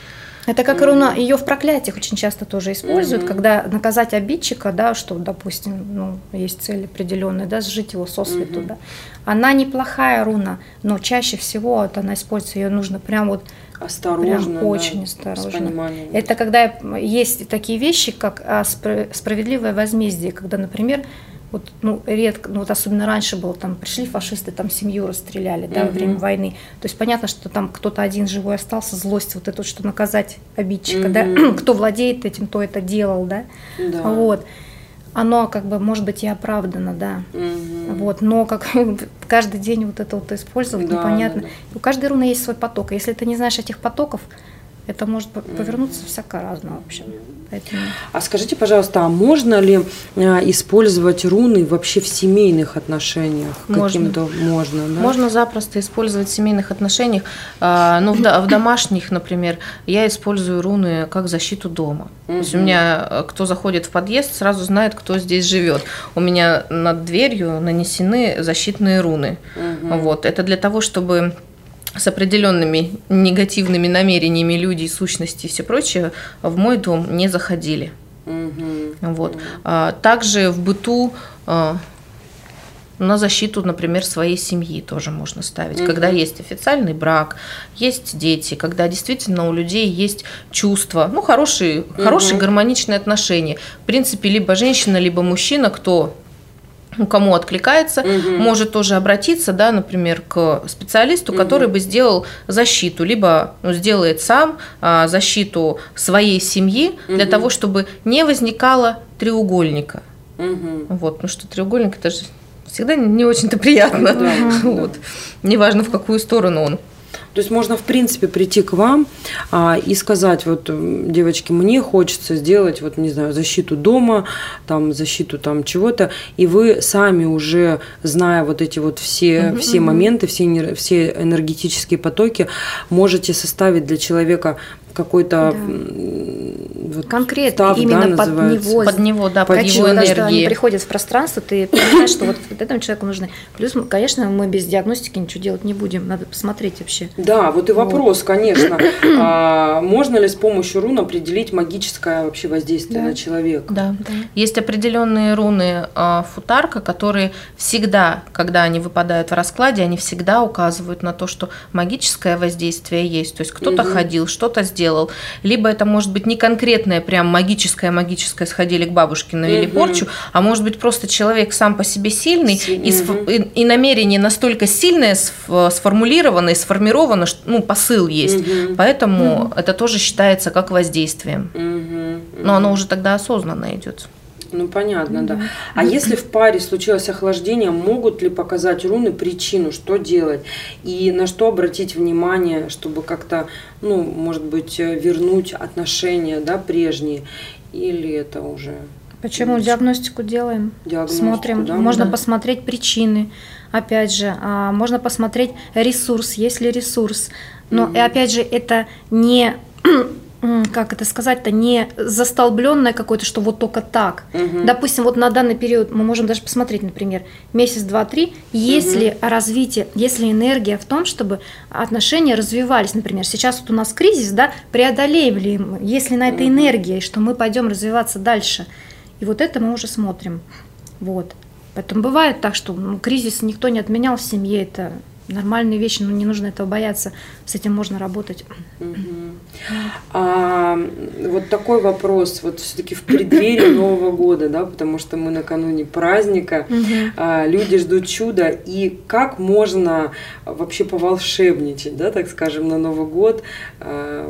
[SPEAKER 3] Это как руна, ее в проклятиях очень часто тоже используют, mm-hmm. когда наказать обидчика, да, что, допустим, ну, есть цель определенная, да, сжить его со свету, mm-hmm. да. Она неплохая руна, но чаще всего вот она используется, ее нужно прям вот
[SPEAKER 1] осторожно,
[SPEAKER 3] прям очень да, осторожно. Это когда есть такие вещи, как а, справедливое возмездие, когда, например, вот, ну, редко, ну, вот особенно раньше было, там, пришли фашисты, там, семью расстреляли, да, во время войны. То есть понятно, что там кто-то один живой остался, злость вот это, что наказать обидчика, да, (clears throat) кто владеет этим, то это делал, да, да. вот. Оно как бы может быть и оправдано, да, угу. вот, но как (laughs) каждый день вот это вот использовать да, непонятно. Да, да. У каждой руны есть свой поток, если ты не знаешь этих потоков, это может повернуться всяко разно, в общем.
[SPEAKER 1] Поэтому... А скажите, пожалуйста, а можно ли э, использовать руны вообще в семейных отношениях?
[SPEAKER 2] Можно. Можно, да? Можно запросто использовать в семейных отношениях. А, ну, в домашних, например, я использую руны как защиту дома. Угу. То есть у меня, э, кто заходит в подъезд, сразу знает, кто здесь живет. У меня над дверью нанесены защитные руны. Угу. Вот. Это для того, чтобы с определенными негативными намерениями люди, сущности и все прочее в мой дом не заходили. Угу. Вот. А, также в быту а, на защиту, например, своей семьи тоже можно ставить. Угу. Когда есть официальный брак, есть дети, когда действительно у людей есть чувства, ну, хорошие, угу. хорошие гармоничные отношения. В принципе, либо женщина, либо мужчина, кто кому откликается, угу. может тоже обратиться, да, например, к специалисту, угу. который бы сделал защиту, либо ну, сделает сам а, защиту своей семьи угу. для того, чтобы не возникало треугольника. Угу. Вот, потому что треугольник это же всегда не очень-то приятно. Да, (laughs) вот. Неважно, в какую сторону он.
[SPEAKER 1] То есть можно, в принципе, прийти к вам а, и сказать, вот, девочки, мне хочется сделать, вот, не знаю, защиту дома, там, защиту там чего-то, и вы сами уже, зная вот эти вот все, угу, все угу. моменты, все, все энергетические потоки, можете составить для человека какой-то
[SPEAKER 3] да. вот, конкретно став, именно да, под него.
[SPEAKER 2] Под него да под его энергии
[SPEAKER 3] когда они приходят в пространство ты понимаешь что вот, вот этому человеку нужны. Плюс конечно мы без диагностики ничего делать не будем. Надо посмотреть вообще.
[SPEAKER 1] Да вот и вопрос вот. конечно. (clears throat) А, можно ли с помощью рун определить магическое вообще воздействие да. на человека?
[SPEAKER 2] Да. да. есть определенные руны а, футарка которые всегда когда они выпадают в раскладе они всегда указывают на то что магическое воздействие есть. То есть кто-то угу. ходил что-то сделал сделал, либо это может быть не конкретное прям магическое-магическое сходили к бабушкину угу. или порчу, а может быть просто человек сам по себе сильный, Сильный. и, угу. и, и намерение настолько сильное, сформулировано и сформировано, что ну, посыл есть. Угу. Поэтому угу. это тоже считается как воздействием. Угу. Но оно уже тогда осознанно идет.
[SPEAKER 1] Ну, понятно, да. А если в паре случилось охлаждение, могут ли показать руны причину, что делать? И на что обратить внимание, чтобы как-то, ну, может быть, вернуть отношения, да, прежние? Или это уже...
[SPEAKER 3] Почему? Диагностику делаем. Диагностику, Смотрим. Да? Можно да. посмотреть причины. Опять же, а, можно посмотреть ресурс, есть ли ресурс. Но, угу. и опять же, это не как это сказать-то, не застолбленное какое-то, что вот только так. Угу. Допустим, вот на данный период мы можем даже посмотреть, например, месяц, два, три, если угу. развитие, если энергия в том, чтобы отношения развивались, например, сейчас вот у нас кризис, да, преодолеем ли мы, если на этой энергии, что мы пойдем развиваться дальше. И вот это мы уже смотрим. Вот. Поэтому бывает так, что ну, кризис никто не отменял в семье, это нормальные вещи, но не нужно этого бояться, с этим можно работать. Угу.
[SPEAKER 1] А, вот такой вопрос, вот все-таки в преддверии (coughs) Нового года, да, потому что мы накануне праздника, угу. а, люди ждут чуда, и как можно вообще поволшебничать, да, так скажем, на Новый год, а,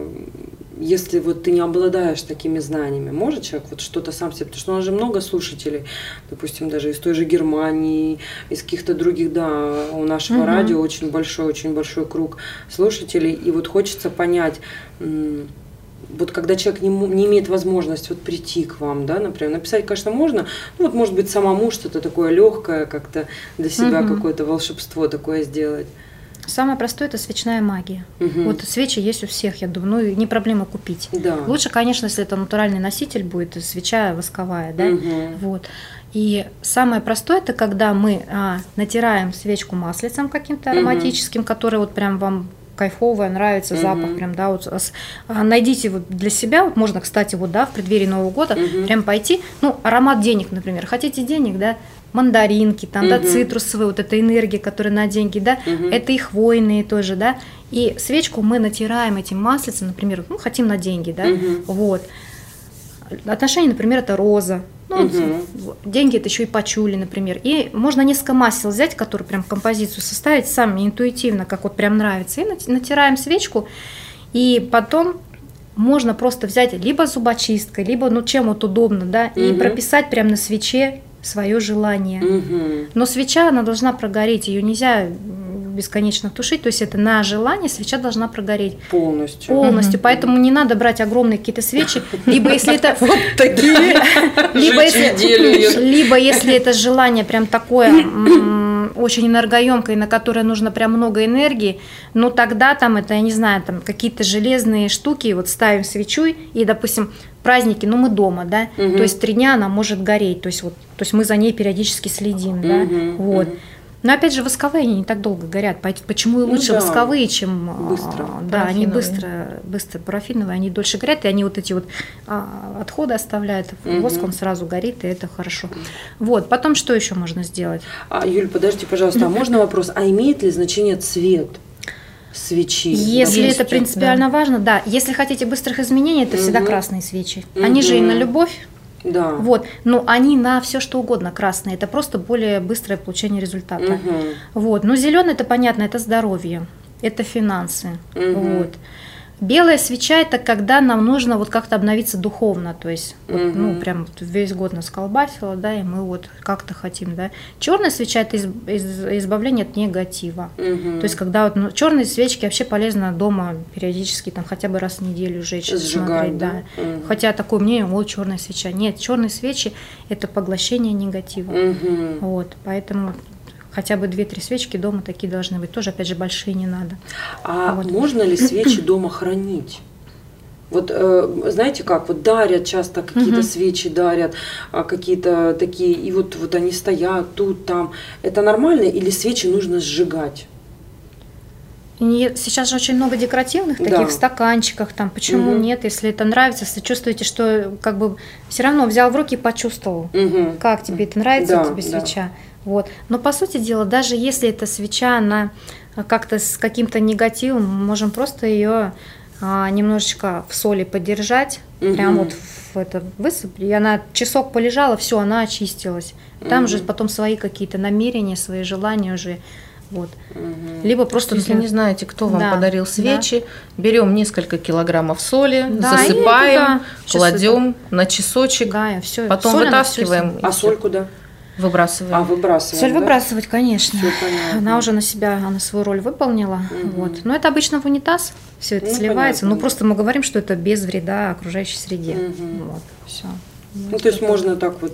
[SPEAKER 1] если вот ты не обладаешь такими знаниями, может человек вот что-то сам себе, потому что у нас же много слушателей, допустим, даже из той же Германии, из каких-то других, да, у нашего угу. радио очень большой, очень большой круг слушателей, и вот хочется понять, вот когда человек не, не имеет возможности вот прийти к вам, да, например, написать, конечно, можно, ну вот может быть самому что-то такое легкое, как-то для себя угу. какое-то волшебство такое сделать.
[SPEAKER 3] Самое простое это свечная магия.
[SPEAKER 1] Мгм.
[SPEAKER 3] Вот свечи есть у всех, я думаю, ну не проблема купить.
[SPEAKER 1] Да.
[SPEAKER 3] Лучше, конечно, если это натуральный носитель будет, свеча восковая, да.
[SPEAKER 1] Мгм.
[SPEAKER 3] Вот. И самое простое это когда мы а, натираем свечку маслицем каким-то ароматическим, который вот прям вам кайфовое, нравится
[SPEAKER 1] Мгм.
[SPEAKER 3] запах, прям, да, вот а, найдите вот для себя, вот можно, кстати, вот, да, в преддверии Нового года
[SPEAKER 1] Мгм.
[SPEAKER 3] прям пойти, ну, аромат денег, например, хотите денег, да, мандаринки, там, да,
[SPEAKER 1] Мгм.
[SPEAKER 3] цитрусовые, вот эта энергия, которая на деньги, да,
[SPEAKER 1] Мгм.
[SPEAKER 3] это и хвойные тоже, да, и свечку мы натираем этим маслицем, например, ну, хотим на деньги, да,
[SPEAKER 1] Мгм.
[SPEAKER 3] вот. Отношения, например, это роза. Ну, вот, деньги это еще и пачули, например. И можно несколько масел взять, которые прям композицию составить сами интуитивно, как вот прям нравится. И нати- натираем свечку, и потом можно просто взять либо зубочисткой, либо ну чем вот удобно, да, и
[SPEAKER 1] Мгм.
[SPEAKER 3] прописать прям на свече свое желание.
[SPEAKER 1] Мгм.
[SPEAKER 3] Но свеча, она должна прогореть, ее нельзя бесконечно тушить, то есть это на желание свеча должна прогореть
[SPEAKER 1] Полностью.
[SPEAKER 3] полностью,
[SPEAKER 2] Мгм.
[SPEAKER 3] поэтому не надо брать огромные какие-то свечи, (laughs) либо если это
[SPEAKER 1] Такие. (laughs)
[SPEAKER 3] либо если, (laughs) либо если это желание прям такое очень энергоемкое, на которое нужно прям много энергии, ну тогда там это, я не знаю, там какие-то железные штуки, вот ставим свечу и, допустим, праздники, ну мы дома, да,
[SPEAKER 1] Мгм.
[SPEAKER 3] то есть три дня она может гореть, то есть вот, то есть мы за ней периодически следим, да,
[SPEAKER 1] Мгм,
[SPEAKER 3] вот. Но опять же, восковые они не так долго горят. Почему и
[SPEAKER 1] Ну
[SPEAKER 3] лучше
[SPEAKER 1] да.
[SPEAKER 3] восковые, чем а,
[SPEAKER 1] Быстро.
[SPEAKER 3] Да, они быстро, быстро парафиновые, они дольше горят, и они вот эти вот а, отходы оставляют.
[SPEAKER 1] Мгм.
[SPEAKER 3] Воск он сразу горит, и это хорошо. Вот. Потом что еще можно сделать?
[SPEAKER 1] А, Юль, подожди, пожалуйста, а можно вопрос? А имеет ли значение цвет свечи?
[SPEAKER 3] Если
[SPEAKER 2] Есть,
[SPEAKER 3] это принципиально важно, да. Если хотите быстрых изменений, это всегда
[SPEAKER 1] Мгм.
[SPEAKER 3] красные свечи. Они же и на любовь.
[SPEAKER 1] Да.
[SPEAKER 3] Вот. Но они на все что угодно красные. Это просто более быстрое получение результата.
[SPEAKER 1] Мгм.
[SPEAKER 3] Вот. Ну, зеленый это понятно, это здоровье, это финансы.
[SPEAKER 1] Мгм.
[SPEAKER 3] Вот. Белая свеча это когда нам нужно вот как-то обновиться духовно, то есть вот, ну прям весь год нас колбасило, да, и мы вот как-то хотим, да. Черная свеча это из- из- избавление от негатива.
[SPEAKER 1] Мгм.
[SPEAKER 3] То есть, когда вот ну, черные свечки вообще полезно дома периодически, там хотя бы раз в неделю жечь,
[SPEAKER 1] Сжигать,
[SPEAKER 3] смотреть,
[SPEAKER 1] да?
[SPEAKER 3] да.
[SPEAKER 1] Мгм.
[SPEAKER 3] Хотя такое мнение, вот черная свеча. Нет, черные свечи это поглощение негатива.
[SPEAKER 1] Мгм.
[SPEAKER 3] Вот, поэтому хотя бы 2-3 свечки дома такие должны быть. Тоже, опять же, большие не надо.
[SPEAKER 1] А
[SPEAKER 3] Вот.
[SPEAKER 1] можно ли свечи (clears throat) дома хранить? Вот э, знаете как, вот дарят часто какие-то
[SPEAKER 3] Мгм.
[SPEAKER 1] свечи дарят, а какие-то такие, и вот, вот они стоят тут, там. Это нормально или свечи нужно сжигать?
[SPEAKER 3] Сейчас же очень много декоративных
[SPEAKER 1] Да.
[SPEAKER 3] таких в стаканчиках, там почему
[SPEAKER 1] Мгм.
[SPEAKER 3] нет, если это нравится, если чувствуете, что как бы все равно взял в руки и почувствовал.
[SPEAKER 1] Мгм.
[SPEAKER 3] Как тебе это нравится,
[SPEAKER 1] Да,
[SPEAKER 3] тебе
[SPEAKER 1] да.
[SPEAKER 3] Вот. Но по сути дела, даже если эта свеча, она а, как-то с каким-то негативом, мы можем просто ее немножечко в соли подержать, прям
[SPEAKER 1] Мгм.
[SPEAKER 3] вот в это высыпали, и она часок полежала, все, она очистилась. Там
[SPEAKER 1] Мгм.
[SPEAKER 3] же потом свои какие-то намерения, свои желания уже. Вот.
[SPEAKER 1] Мгм.
[SPEAKER 3] Либо
[SPEAKER 2] Просто если не знаете, кто вам
[SPEAKER 3] Да,
[SPEAKER 2] подарил
[SPEAKER 3] да.
[SPEAKER 2] свечи, берем несколько килограммов соли,
[SPEAKER 3] Да,
[SPEAKER 2] засыпаем,
[SPEAKER 3] туда часы-
[SPEAKER 2] кладем на часочек,
[SPEAKER 3] Да, все.
[SPEAKER 2] потом вытаскиваем и
[SPEAKER 1] А соль куда?
[SPEAKER 2] Выбрасываем.
[SPEAKER 1] А, выбрасываем,
[SPEAKER 3] Соль
[SPEAKER 1] да?
[SPEAKER 3] выбрасывать, конечно.
[SPEAKER 1] Всё понятно.
[SPEAKER 3] Она уже на себя, она свою роль выполнила.
[SPEAKER 1] Мгм.
[SPEAKER 3] Вот. Но это обычно в унитаз все это
[SPEAKER 1] Ну,
[SPEAKER 3] сливается.
[SPEAKER 1] понятно.
[SPEAKER 3] Но просто мы говорим, что это без вреда окружающей среде.
[SPEAKER 1] Мгм.
[SPEAKER 3] Вот, все.
[SPEAKER 1] Ну, то есть можно так вот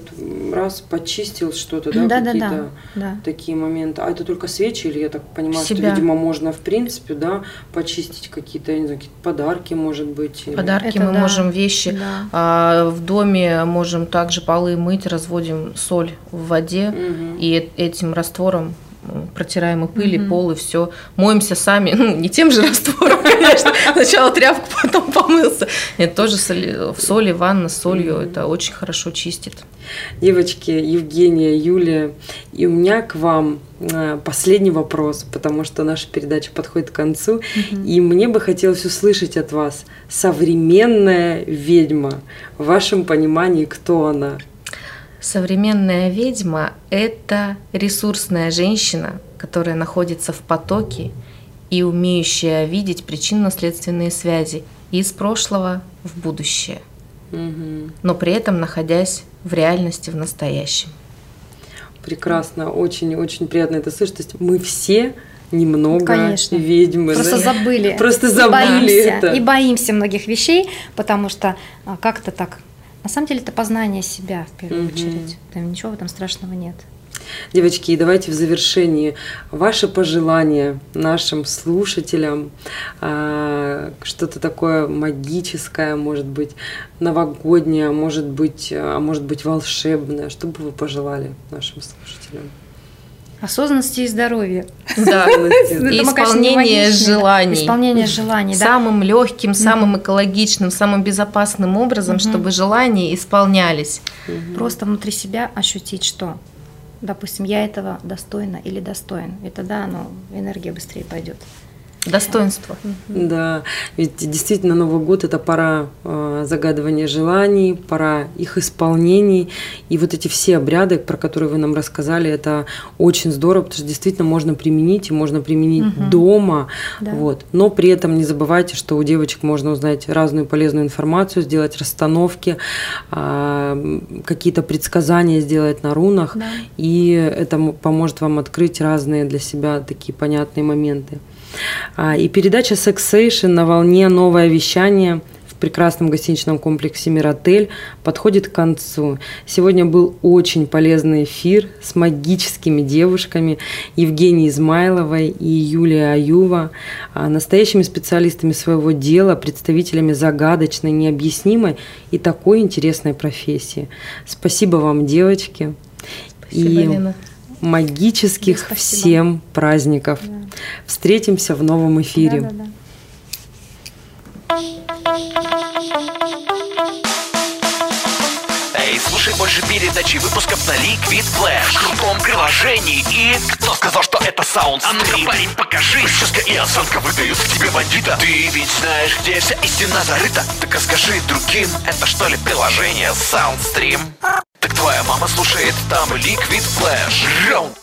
[SPEAKER 1] раз почистил что-то, да,
[SPEAKER 3] Да,
[SPEAKER 1] какие-то
[SPEAKER 3] да, да.
[SPEAKER 1] такие моменты. А это только свечи, или я так понимаю, что,
[SPEAKER 2] Себя.
[SPEAKER 1] видимо, можно, в принципе, да, почистить какие-то, я не знаю, какие-то подарки, может быть. или-
[SPEAKER 2] Подарки
[SPEAKER 3] Это
[SPEAKER 2] мы
[SPEAKER 3] да,
[SPEAKER 2] можем, вещи.
[SPEAKER 3] да.
[SPEAKER 2] А, в доме можем также полы мыть, разводим соль в воде
[SPEAKER 1] Мгм.
[SPEAKER 2] и этим раствором протираем и пыль, и
[SPEAKER 3] Мгм.
[SPEAKER 2] пол, и все. Моемся сами, (laughs) ну, не тем же раствором, конечно. Сначала тряпку, потом помылся. Нет, тоже соли- в соли, ванна с солью, это очень хорошо чистит.
[SPEAKER 1] Девочки, Евгения, Юлия, и у меня к вам э, последний вопрос, потому что наша передача подходит к концу, и мне бы хотелось услышать от вас современная ведьма. В вашем понимании, кто она?
[SPEAKER 2] Современная ведьма – это ресурсная женщина, которая находится в потоке и умеющая видеть причинно-следственные связи из прошлого в будущее,
[SPEAKER 1] Мгм.
[SPEAKER 2] но при этом находясь в реальности в настоящем.
[SPEAKER 1] Прекрасно, очень-очень приятно это слышать. То есть мы все немного
[SPEAKER 3] Конечно.
[SPEAKER 1] ведьмы.
[SPEAKER 3] Просто
[SPEAKER 1] да?
[SPEAKER 3] забыли.
[SPEAKER 1] Просто
[SPEAKER 3] И
[SPEAKER 1] забыли
[SPEAKER 3] боимся,
[SPEAKER 1] это.
[SPEAKER 3] И боимся многих вещей, потому что а, как-то так. На самом деле это познание себя в первую
[SPEAKER 1] Мгм.
[SPEAKER 3] очередь. Там ничего в этом страшного нет.
[SPEAKER 1] Девочки, и давайте в завершении ваши пожелания нашим слушателям, а, что-то такое магическое, может быть, новогоднее, может быть, а может быть волшебное. Что бы вы пожелали нашим слушателям?
[SPEAKER 3] Осознанности и здоровья.
[SPEAKER 2] Да, (laughs) и исполнение желаний.
[SPEAKER 3] Исполнение желаний, да.
[SPEAKER 2] Самым легким, самым экологичным, самым безопасным образом, чтобы желания исполнялись.
[SPEAKER 3] Просто внутри себя ощутить, что, допустим, я этого достойна или достоин. И тогда оно, энергия быстрее пойдет
[SPEAKER 2] достоинство.
[SPEAKER 1] Да, ведь действительно Новый год это пора э, загадывания желаний, пора их исполнений. И вот эти все обряды, про которые вы нам рассказали, это очень здорово, потому что действительно можно применить, и можно применить угу. дома. Да. Вот. Но при этом не забывайте, что у девочек можно узнать разную полезную информацию, сделать расстановки, э, какие-то предсказания сделать на рунах. Да. И это поможет вам открыть разные для себя такие понятные моменты. А, и передача Sexation на волне «Новое вещание» в прекрасном гостиничном комплексе «Миротель» подходит к концу. Сегодня был очень полезный эфир с магическими девушками Евгенией Измайловой и Юлией Аюва, а, настоящими специалистами своего дела, представителями загадочной, необъяснимой и такой интересной профессии. Спасибо вам, девочки.
[SPEAKER 2] Спасибо, и... Лена
[SPEAKER 1] магических всем праздников. Да. Встретимся в новом эфире. Да, да, да.
[SPEAKER 4] Эй, слушай больше передачи выпусков на Liquid Flash В крутом приложении и... Кто сказал, что это саунд А ну-ка, парень, покажи Прическа и осанка выдают к тебе бандита Ты ведь знаешь, где вся истина зарыта Так расскажи другим, это что ли приложение Soundstream? Твоя мама слушает там Liquid Flash. Раунд